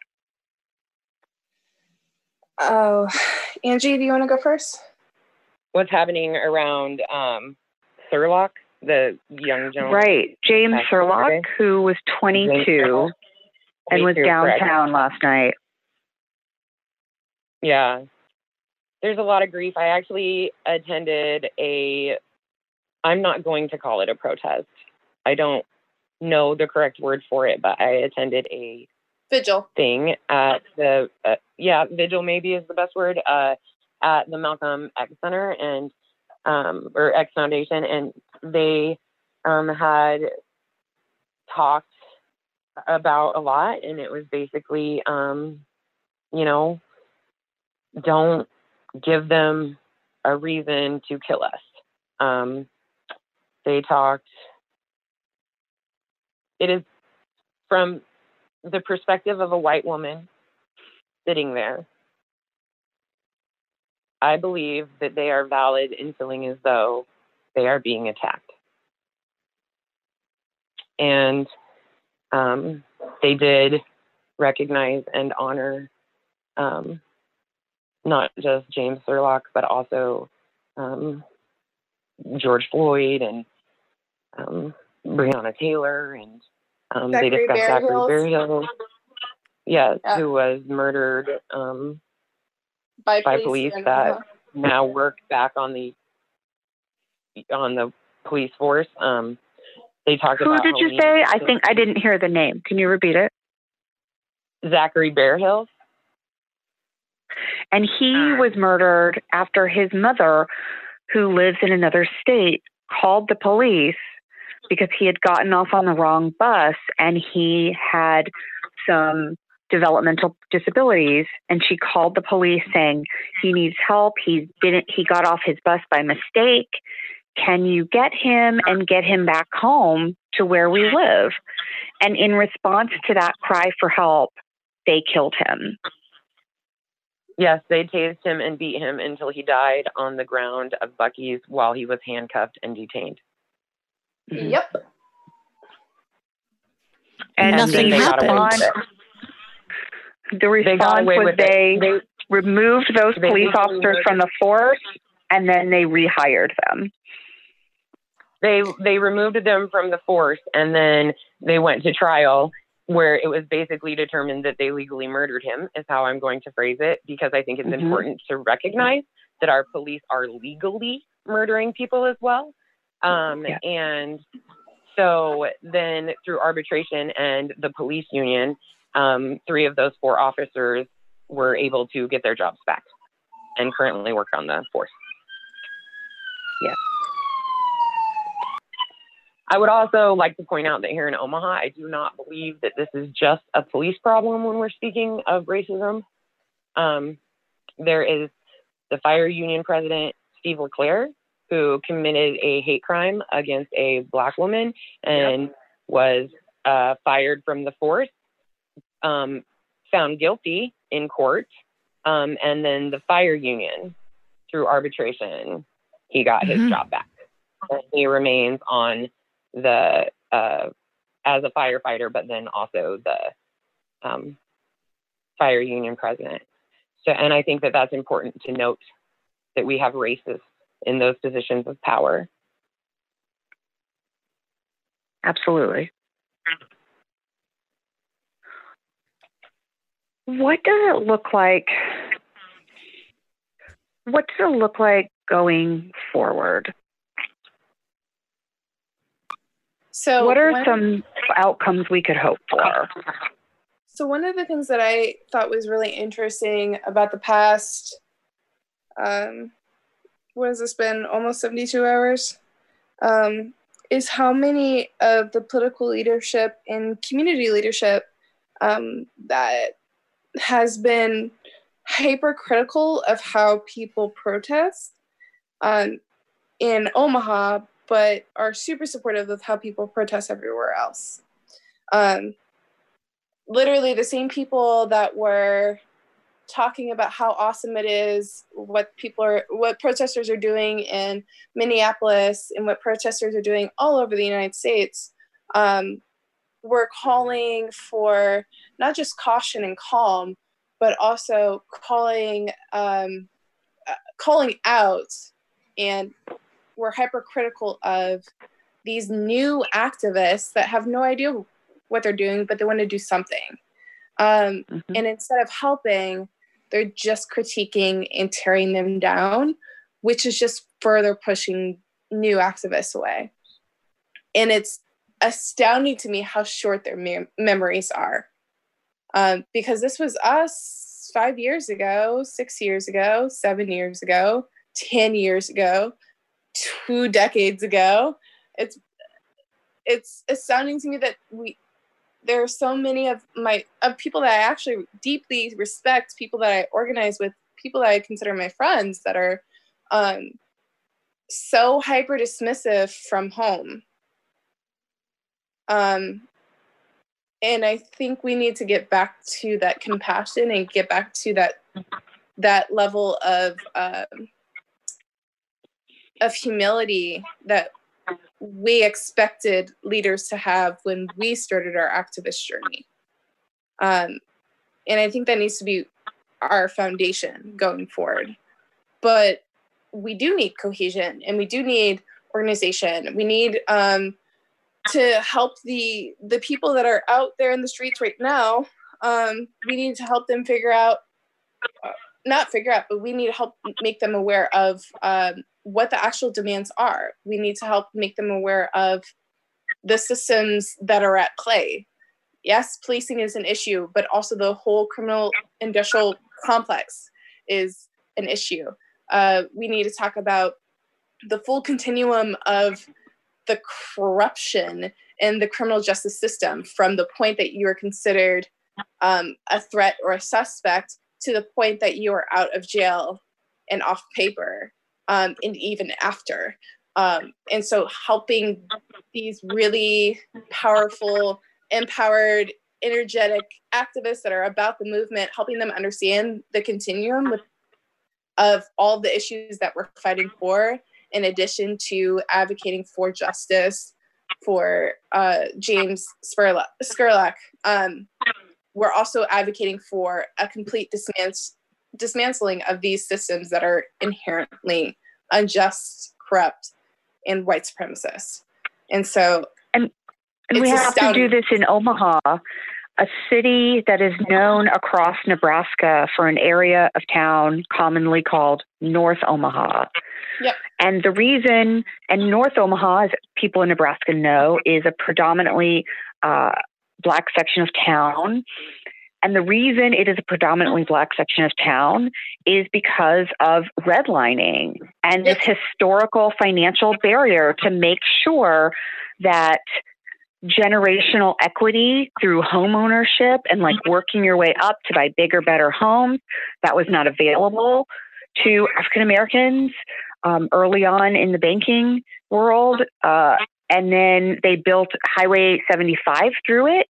Oh, Angie, do you want to go first? What's happening around um, Scurlock, the young gentleman? Right, James Scurlock, who was 22 and was downtown last night. Yeah. There's a lot of grief. I actually attended a I'm not going to call it a protest. I don't know the correct word for it, but I attended a vigil thing at the uh, yeah vigil maybe is the best word uh, at the Malcolm X Center and um, or X Foundation, and they um, had talked about a lot, and it was basically um, you know don't give them a reason to kill us. Um, they talked. It is from the perspective of a white woman sitting there. I believe that they are valid in feeling as though they are being attacked. And um, they did recognize and honor um, not just James Scurlock, but also um, George Floyd and um, Breonna Taylor, and um, they discussed Zachary Bear Heels. Yes, yeah. who was murdered um, by, by police, police that uh-huh. now work back on the on the police force. Um, they talked who about Who did you say? I think I didn't hear the name. Can you repeat it? Zachary Bear Heels. And he uh, was murdered after his mother, who lives in another state, called the police because he had gotten off on the wrong bus and he had some developmental disabilities and she called the police saying he needs help he didn't he got off his bus by mistake can you get him and get him back home to where we live and in response to that cry for help they killed him Yes, they tased him and beat him until he died on the ground of Bucky's while he was handcuffed and detained. Yep. And, nothing happened. The response was they, they, removed those police officers from the force and then they rehired them. They they removed them from the force and then they went to trial where it was basically determined that they legally murdered him, is how I'm going to phrase it, because I think it's mm-hmm. important to recognize that our police are legally murdering people as well. Um, yeah. And so then through arbitration and the police union, um, three of those four officers were able to get their jobs back and currently work on the force. Yeah. I would also like to point out that here in Omaha, I do not believe that this is just a police problem when we're speaking of racism. Um, there is the fire union president, Steve LeClair, who committed a hate crime against a black woman and yep. was uh, fired from the force, um, found guilty in court, um, and then the fire union, through arbitration, he got mm-hmm. his job back. And he remains on the uh, as a firefighter, but then also the um, fire union president. So, and I think that that's important to note that we have racists in those positions of power. Absolutely. What does it look like? What does it look like going forward? So, what are some outcomes we could hope for? So, one of the things that I thought was really interesting about the past, um, what has this been? Almost 72 hours? Um, is how many of the political leadership and community leadership um, that has been hypercritical of how people protest um, in Omaha, but are super supportive of how people protest everywhere else. Um, literally, the same people that were talking about how awesome it is, what people are, what protesters are doing in Minneapolis, and what protesters are doing all over the United States. Um, we're calling for not just caution and calm, but also calling um, uh, calling out and we're hypercritical of these new activists that have no idea what they're doing, but they want to do something. Um, mm-hmm. And instead of helping, they're just critiquing and tearing them down, which is just further pushing new activists away. And it's astounding to me how short their me- memories are. Um, because this was us five years ago, six years ago, seven years ago, 10 years ago two decades ago. It's it's astounding to me that we there are so many of my of people that I actually deeply respect, people that I organize with, people that I consider my friends that are um, so hyper dismissive from home. Um, and I think we need to get back to that compassion and get back to that that level of um, of humility that we expected leaders to have when we started our activist journey. Um, and I think that needs to be our foundation going forward. But we do need cohesion and we do need organization. We need um, to help the the people that are out there in the streets right now. Um, we need to help them figure out, uh, not figure out, but we need to help make them aware of um, what the actual demands are. We need to help make them aware of the systems that are at play. Yes, policing is an issue, but also the whole criminal industrial complex is an issue. Uh, we need to talk about the full continuum of the corruption in the criminal justice system from the point that you are considered um, a threat or a suspect to the point that you are out of jail and off paper um, and even after. Um, and so helping these really powerful, empowered, energetic activists that are about the movement, helping them understand the continuum with, of all the issues that we're fighting for, in addition to advocating for justice for uh, James Scurlock. Um, we're also advocating for a complete dismantling dismantling of these systems that are inherently unjust, corrupt, and white supremacist. And so and, and we have astounding. to do this in Omaha. a city that is known across Nebraska for an area of town commonly called North Omaha. Yep. And the reason, and North Omaha, as people in Nebraska know, is a predominantly uh, black section of town. And the reason it is a predominantly black section of town is because of redlining and this historical financial barrier to make sure that generational equity through home ownership and like working your way up to buy bigger, better homes that was not available to African Americans um, early on in the banking world. Uh, and then they built Highway 75 through it,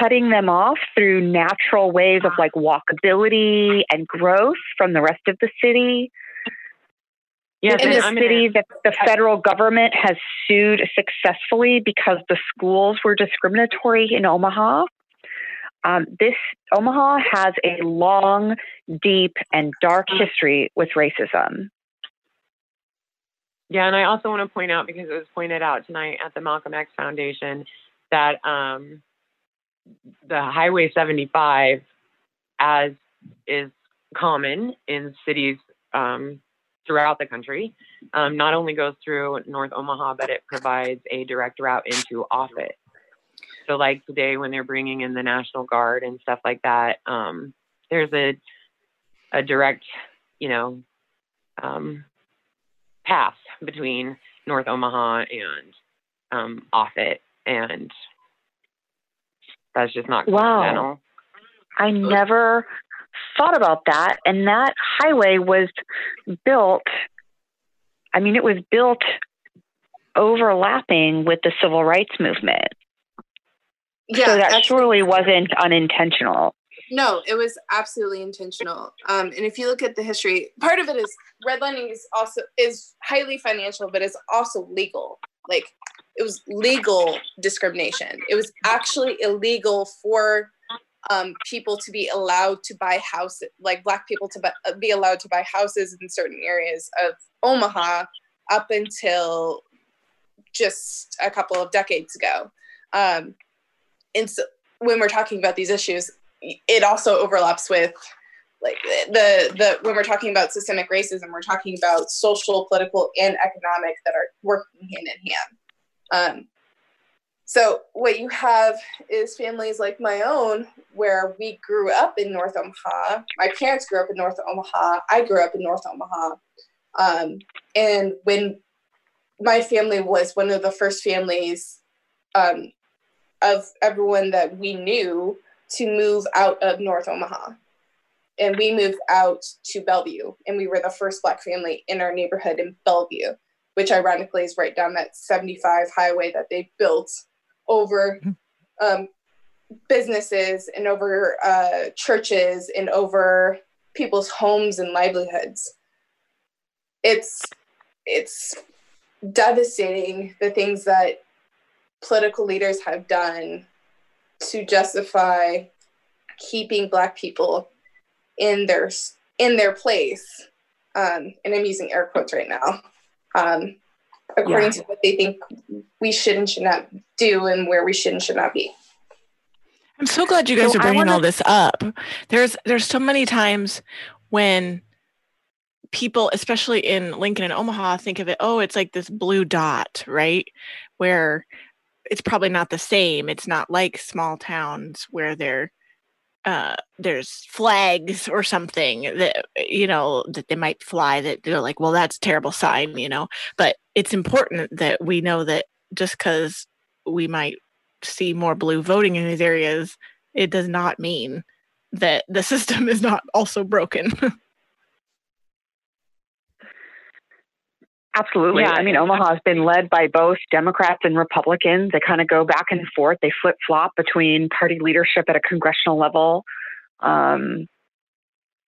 cutting them off through natural ways of like walkability and growth from the rest of the city. Yes, in the city that the federal government has sued successfully because the schools were discriminatory in Omaha. Um, this Omaha has a long, deep, and dark history with racism. Yeah, and I also want to point out because it was pointed out tonight at the Malcolm X Foundation that um, the Highway 75, as is common in cities um, throughout the country, um, not only goes through North Omaha, but it provides a direct route into Offutt. So, like today, when they're bringing in the National Guard and stuff like that, um, there's a a direct, you know, um, path between North Omaha and um, Offutt, and that's just not Wow. coincidental. I never thought about that. And that highway was built, I mean, it was built overlapping with the civil rights movement. Yeah, so that actually- surely wasn't unintentional. No, it was absolutely intentional. Um, and if you look at the history, part of it is redlining is also is highly financial, but it's also legal. Like it was legal discrimination. It was actually illegal for um, people to be allowed to buy houses, like black people to bu- be allowed to buy houses in certain areas of Omaha up until just a couple of decades ago. Um, and so when we're talking about these issues, it also overlaps with like the the when we're talking about systemic racism, we're talking about social, political, and economic that are working hand in hand. Um, so what you have is families like my own, where we grew up in North Omaha. My parents grew up in North Omaha. I grew up in North Omaha, um, and when my family was one of the first families um, of everyone that we knew to move out of North Omaha. And we moved out to Bellevue, and we were the first Black family in our neighborhood in Bellevue, which ironically is right down that 75 highway that they built over um, businesses and over uh, churches and over people's homes and livelihoods. It's it's devastating the things that political leaders have done to justify keeping black people in their in their place um, and i'm using air quotes right now um, according Yeah. to what they think we should and should not do and where we should and should not be I'm so glad you guys So are bringing wanna- all this up. There's there's so many times when people, especially in Lincoln and Omaha, think of it. Oh, it's like this blue dot, right? Where it's probably not the same. It's not like small towns where there uh, there's flags or something that you know that they might fly that they're like, well, that's terrible sign, you know. But it's important that we know that just because we might see more blue voting in these areas, it does not mean that the system is not also broken. Absolutely. Yeah. I mean, Omaha has been led by both Democrats and Republicans. They kind of go back and forth. They flip flop between party leadership at a congressional level. Um,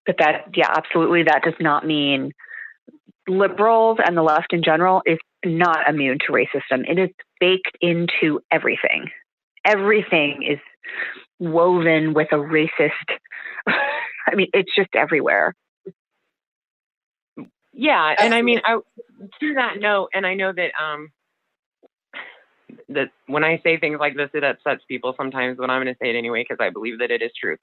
but that, yeah, absolutely, that does not mean liberals and the left in general is not immune to racism. It is baked into everything. Everything is woven with a racist. I mean, it's just everywhere. Yeah, and I mean, I, to that note, and I know that um, that when I say things like this, it upsets people sometimes, but I'm going to say it anyway because I believe that it is truth.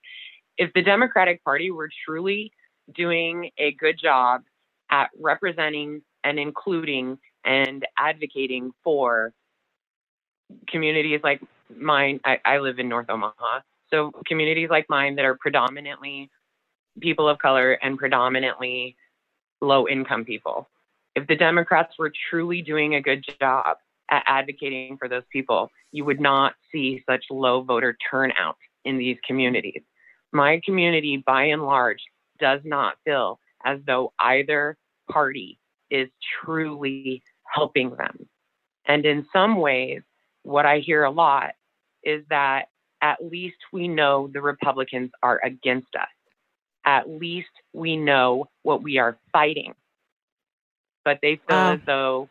If the Democratic Party were truly doing a good job at representing and including and advocating for communities like mine, I, I live in North Omaha. So communities like mine that are predominantly people of color and predominantly low income people. If the Democrats were truly doing a good job at advocating for those people, you would not see such low voter turnout in these communities. My community, by and large, does not feel as though either party is truly helping them. And in some ways, what I hear a lot is that at least we know the Republicans are against us. At least we know what we are fighting. But they feel ah. as though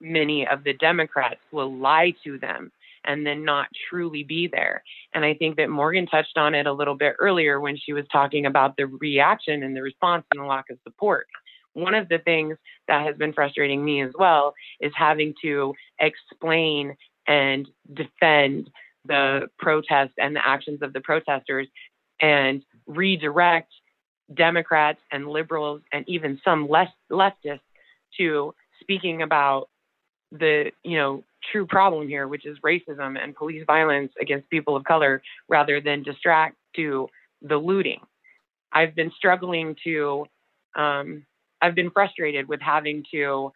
many of the Democrats will lie to them and then not truly be there. And I think that Morgan touched on it a little bit earlier when she was talking about the reaction and the response and the lack of support. One of the things that has been frustrating me as well is having to explain and defend the protests and the actions of the protesters and redirect Democrats and liberals and even some less leftists to speaking about the you know true problem here, which is racism and police violence against people of color, rather than distract to the looting. I've been struggling to, um, I've been frustrated with having to.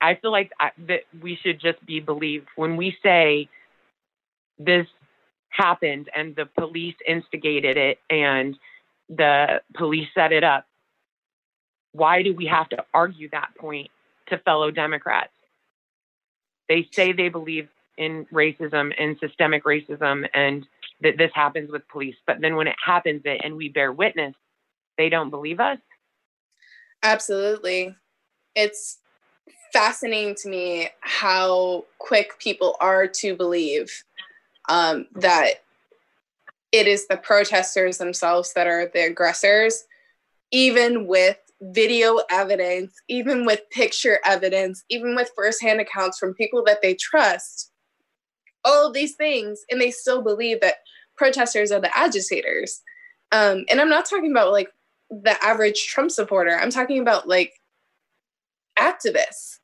I feel like I, that we should just be believed when we say this happened and the police instigated it and the police set it up why do we have to argue that point to fellow Democrats? They say they believe in racism and systemic racism and that this happens with police, but then when it happens it and we bear witness, they don't believe us. Absolutely. It's fascinating to me how quick people are to believe um, that it is the protesters themselves that are the aggressors, even with video evidence, even with picture evidence, even with firsthand accounts from people that they trust, all of these things, and they still believe that protesters are the agitators. Um, and I'm not talking about like the average Trump supporter, I'm talking about like activists,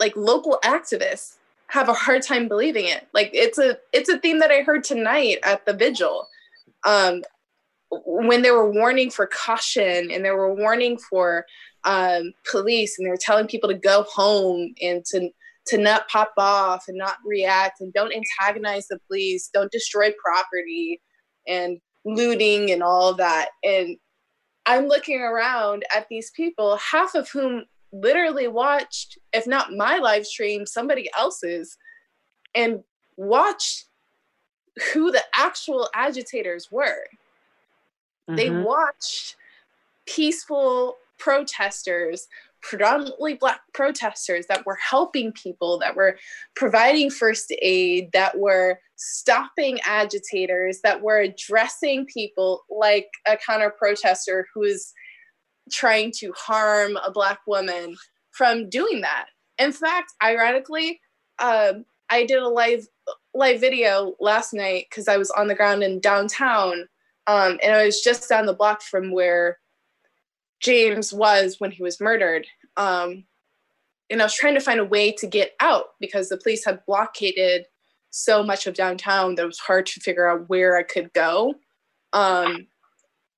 like local activists have a hard time believing it. Like it's a it's a theme that I heard tonight at the vigil. Um, when they were warning for caution and they were warning for um, police and they were telling people to go home and to to not pop off and not react and don't antagonize the police, don't destroy property and looting and all that. And I'm looking around at these people, half of whom literally watched, if not my live stream, somebody else's, and watched who the actual agitators were. Mm-hmm. They watched peaceful protesters, predominantly Black protesters that were helping people, that were providing first aid, that were stopping agitators, that were addressing people like a counter protester who is trying to harm a Black woman from doing that. In fact, ironically, um, I did a live live video last night because I was on the ground in downtown um, and I was just down the block from where James was when he was murdered. Um, and I was trying to find a way to get out because the police had blockaded so much of downtown that it was hard to figure out where I could go. Um,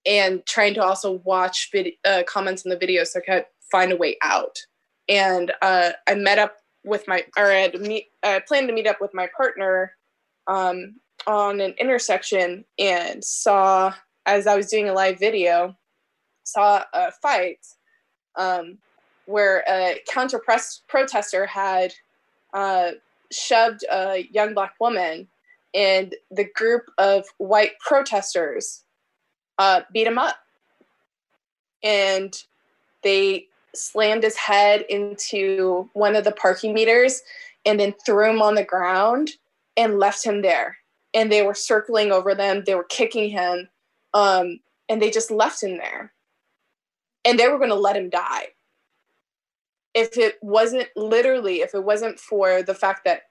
and trying to also watch vid- uh, comments in the video so I could find a way out. And uh, I met up with my, or I, meet, I planned to meet up with my partner um, on an intersection and saw, as I was doing a live video, saw a fight um, where a counter protester had uh, shoved a young black woman, and the group of white protesters uh, beat him up. And they slammed his head into one of the parking meters and then threw him on the ground and left him there. And they were circling over them. They were kicking him um, and they just left him there. And they were going to let him die. If it wasn't literally, if it wasn't for the fact that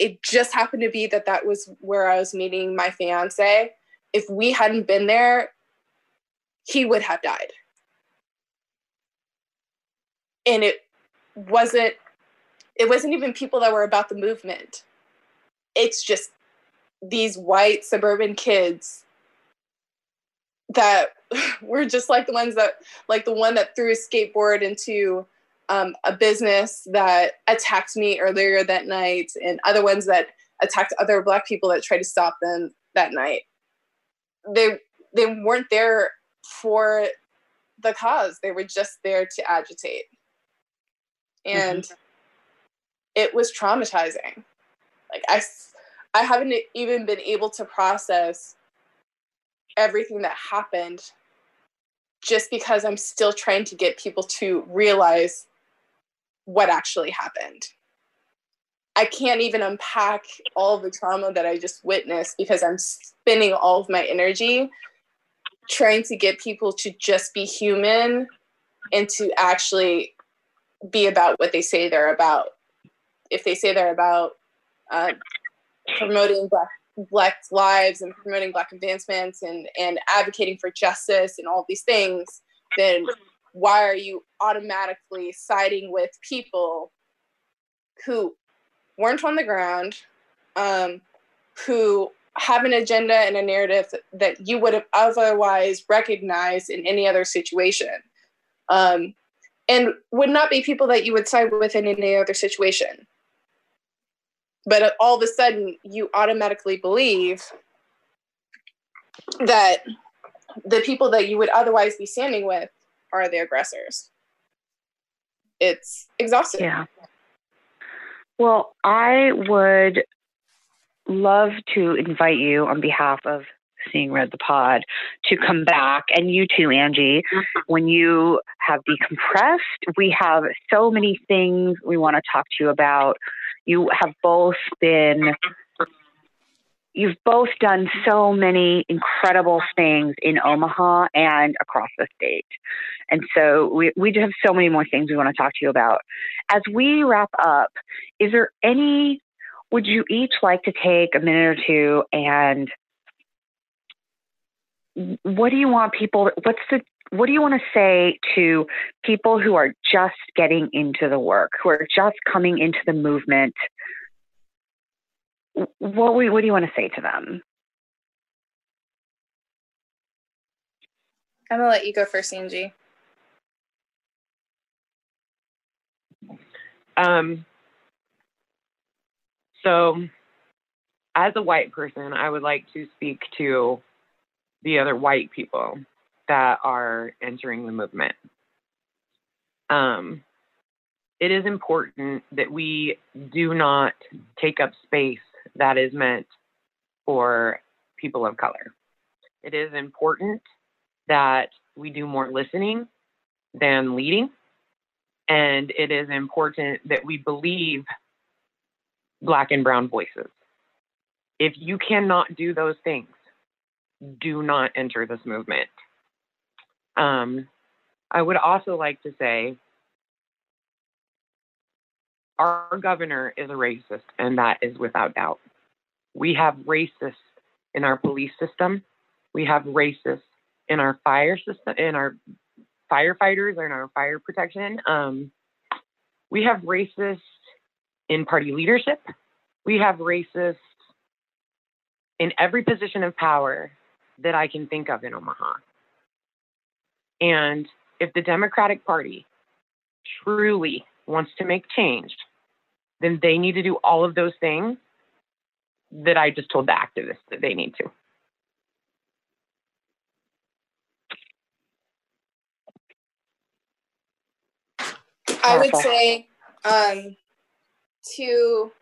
it just happened to be that that was where I was meeting my fiance, if we hadn't been there, he would have died. And it wasn't it wasn't even people that were about the movement. It's just these white suburban kids that were just like the ones that like the one that threw a skateboard into um, a business that attacked me earlier that night and other ones that attacked other black people that tried to stop them that night they they weren't there for the cause they were just there to agitate and mm-hmm. it was traumatizing like i i haven't even been able to process everything that happened just because i'm still trying to get people to realize what actually happened. I can't even unpack all the trauma that I just witnessed because I'm spending all of my energy trying to get people to just be human and to actually be about what they say they're about. If they say they're about uh, promoting black black lives and promoting black advancements and and advocating for justice and all these things, then why are you automatically siding with people who weren't on the ground, um, who have an agenda and a narrative that you would have otherwise recognized in any other situation, um, and would not be people that you would side with in any other situation. But all of a sudden, you automatically believe that the people that you would otherwise be standing with are the aggressors. It's exhausting. Yeah. Well, I would love to invite you on behalf of Seeing Red the Pod to come back, and you too, Angie. Mm-hmm. When you have decompressed, we have so many things we want to talk to you about. You have both been you've both done so many incredible things in Omaha and across the state. And so we, we have so many more things we want to talk to you about. As we wrap up, is there any, would you each like to take a minute or two and what do you want people, what's the, what do you want to say to people who are just getting into the work, who are just coming into the movement? What, we, what do you want to say to them? I'm gonna let you go first, Angie. Um, so, as a white person, I would like to speak to the other white people that are entering the movement. Um, it is important that we do not take up space that is meant for people of color. It is important that we do more listening than leading. And it is important that we believe Black and Brown voices. If you cannot do those things, do not enter this movement. Um, I would also like to say our governor is a racist, and that is without doubt. We have racists in our police system. We have racists in our fire system, in our firefighters, in our fire protection. Um, we have racists in party leadership. We have racists in every position of power that I can think of in Omaha. And if the Democratic Party truly wants to make change, then they need to do all of those things that I just told the activists that they need to. I would say um, to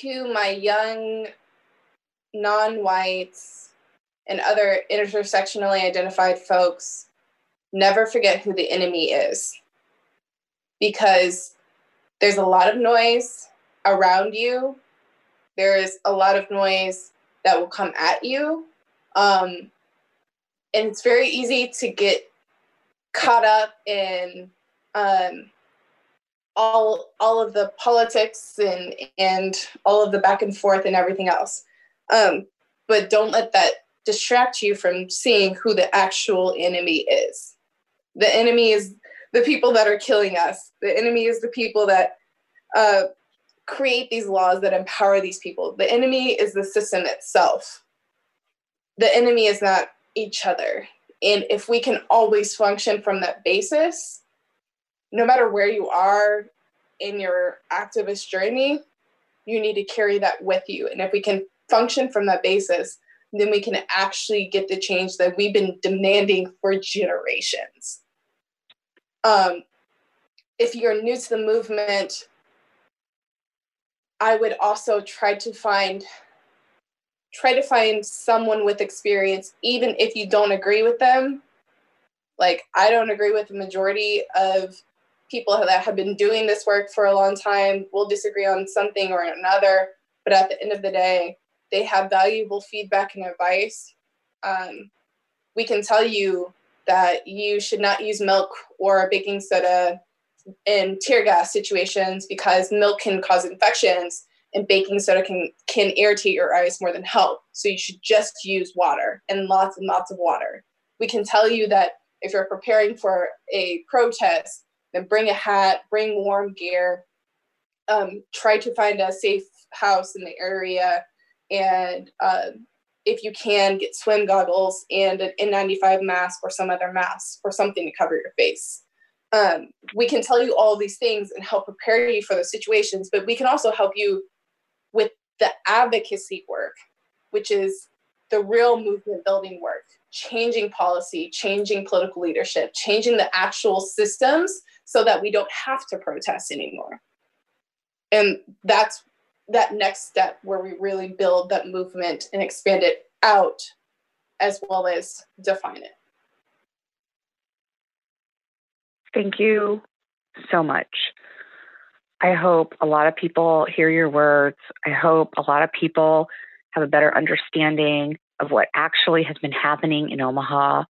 to my young non-whites and other intersectionally identified folks, never forget who the enemy is because there's a lot of noise around you. There is a lot of noise that will come at you. Um, and it's very easy to get caught up in um, all all of the politics and and all of the back and forth and everything else. Um, but don't let that distract you from seeing who the actual enemy is. The enemy is the people that are killing us. The enemy is the people that uh, create these laws that empower these people. The enemy is the system itself. The enemy is not each other. And if we can always function from that basis, no matter where you are in your activist journey, you need to carry that with you. And if we can function from that basis, then we can actually get the change that we've been demanding for generations. Um, if you're new to the movement, I would also try to find try to find someone with experience, even if you don't agree with them. Like I don't agree with the majority of people that have been doing this work for a long time. We'll disagree on something or another, but at the end of the day, they have valuable feedback and advice. Um, we can tell you that you should not use milk or baking soda in tear gas situations because milk can cause infections and baking soda can can irritate your eyes more than help. So you should just use water and lots and lots of water. We can tell you that if you're preparing for a protest, then bring a hat, bring warm gear, um, try to find a safe house in the area and uh, if you can get swim goggles and an N95 mask or some other mask or something to cover your face. Um, we can tell you all these things and help prepare you for those situations, but we can also help you with the advocacy work, which is the real movement building work, changing policy, changing political leadership, changing the actual systems so that we don't have to protest anymore. And that's that next step where we really build that movement and expand it out as well as define it. Thank you so much. I hope a lot of people hear your words. I hope a lot of people have a better understanding of what actually has been happening in Omaha.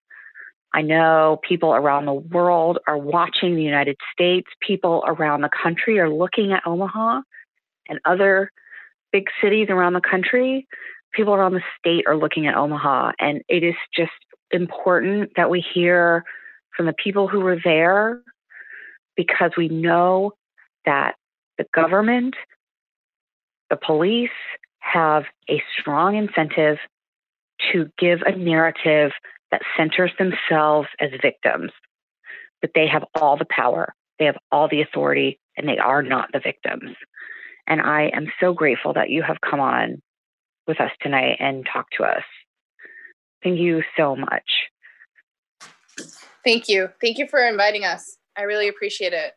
I know people around the world are watching the United States. People around the country are looking at Omaha and other big cities around the country, people around the state are looking at Omaha. And it is just important that we hear from the people who were there because we know that the government, the police have a strong incentive to give a narrative that centers themselves as victims. But they have all the power, they have all the authority, and they are not the victims. And I am so grateful that you have come on with us tonight and talked to us. Thank you so much. Thank you. Thank you for inviting us. I really appreciate it.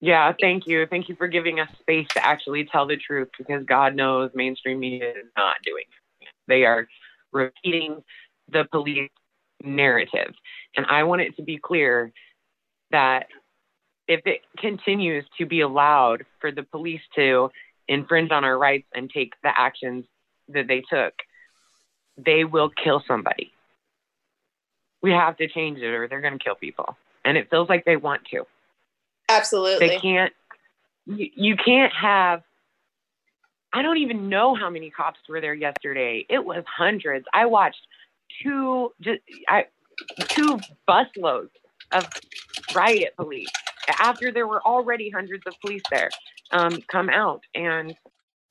Yeah, thank you. Thank you for giving us space to actually tell the truth because God knows mainstream media is not doing it. They are repeating the police narrative. And I want it to be clear that if it continues to be allowed for the police to infringe on our rights and take the actions that they took, they will kill somebody. We have to change it or they're going to kill people. And it feels like they want to. Absolutely. They can't, you, you can't have, I don't even know how many cops were there yesterday. It was hundreds. I watched two, just, I, two busloads of riot police after there were already hundreds of police there um, come out and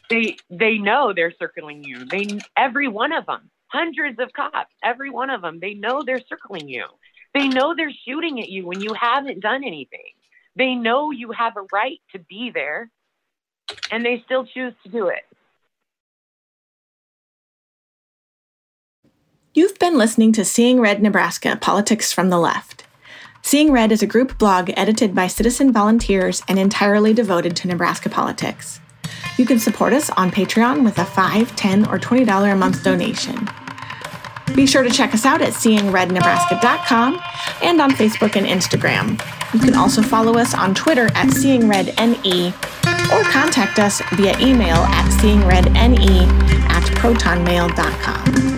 they they know they're circling you. They every one of them hundreds of cops every one of them they know they're circling you. They know they're shooting at you when you haven't done anything. They know you have a right to be there and they still choose to do it. You've been listening to Seeing Red Nebraska Politics from the Left. Seeing Red is a group blog edited by citizen volunteers and entirely devoted to Nebraska politics. You can support us on Patreon with a $5, $10, or $20 a month donation. Be sure to check us out at seeingrednebraska.com and on Facebook and Instagram. You can also follow us on Twitter at seeingredne or contact us via email at seeingredne at protonmail.com.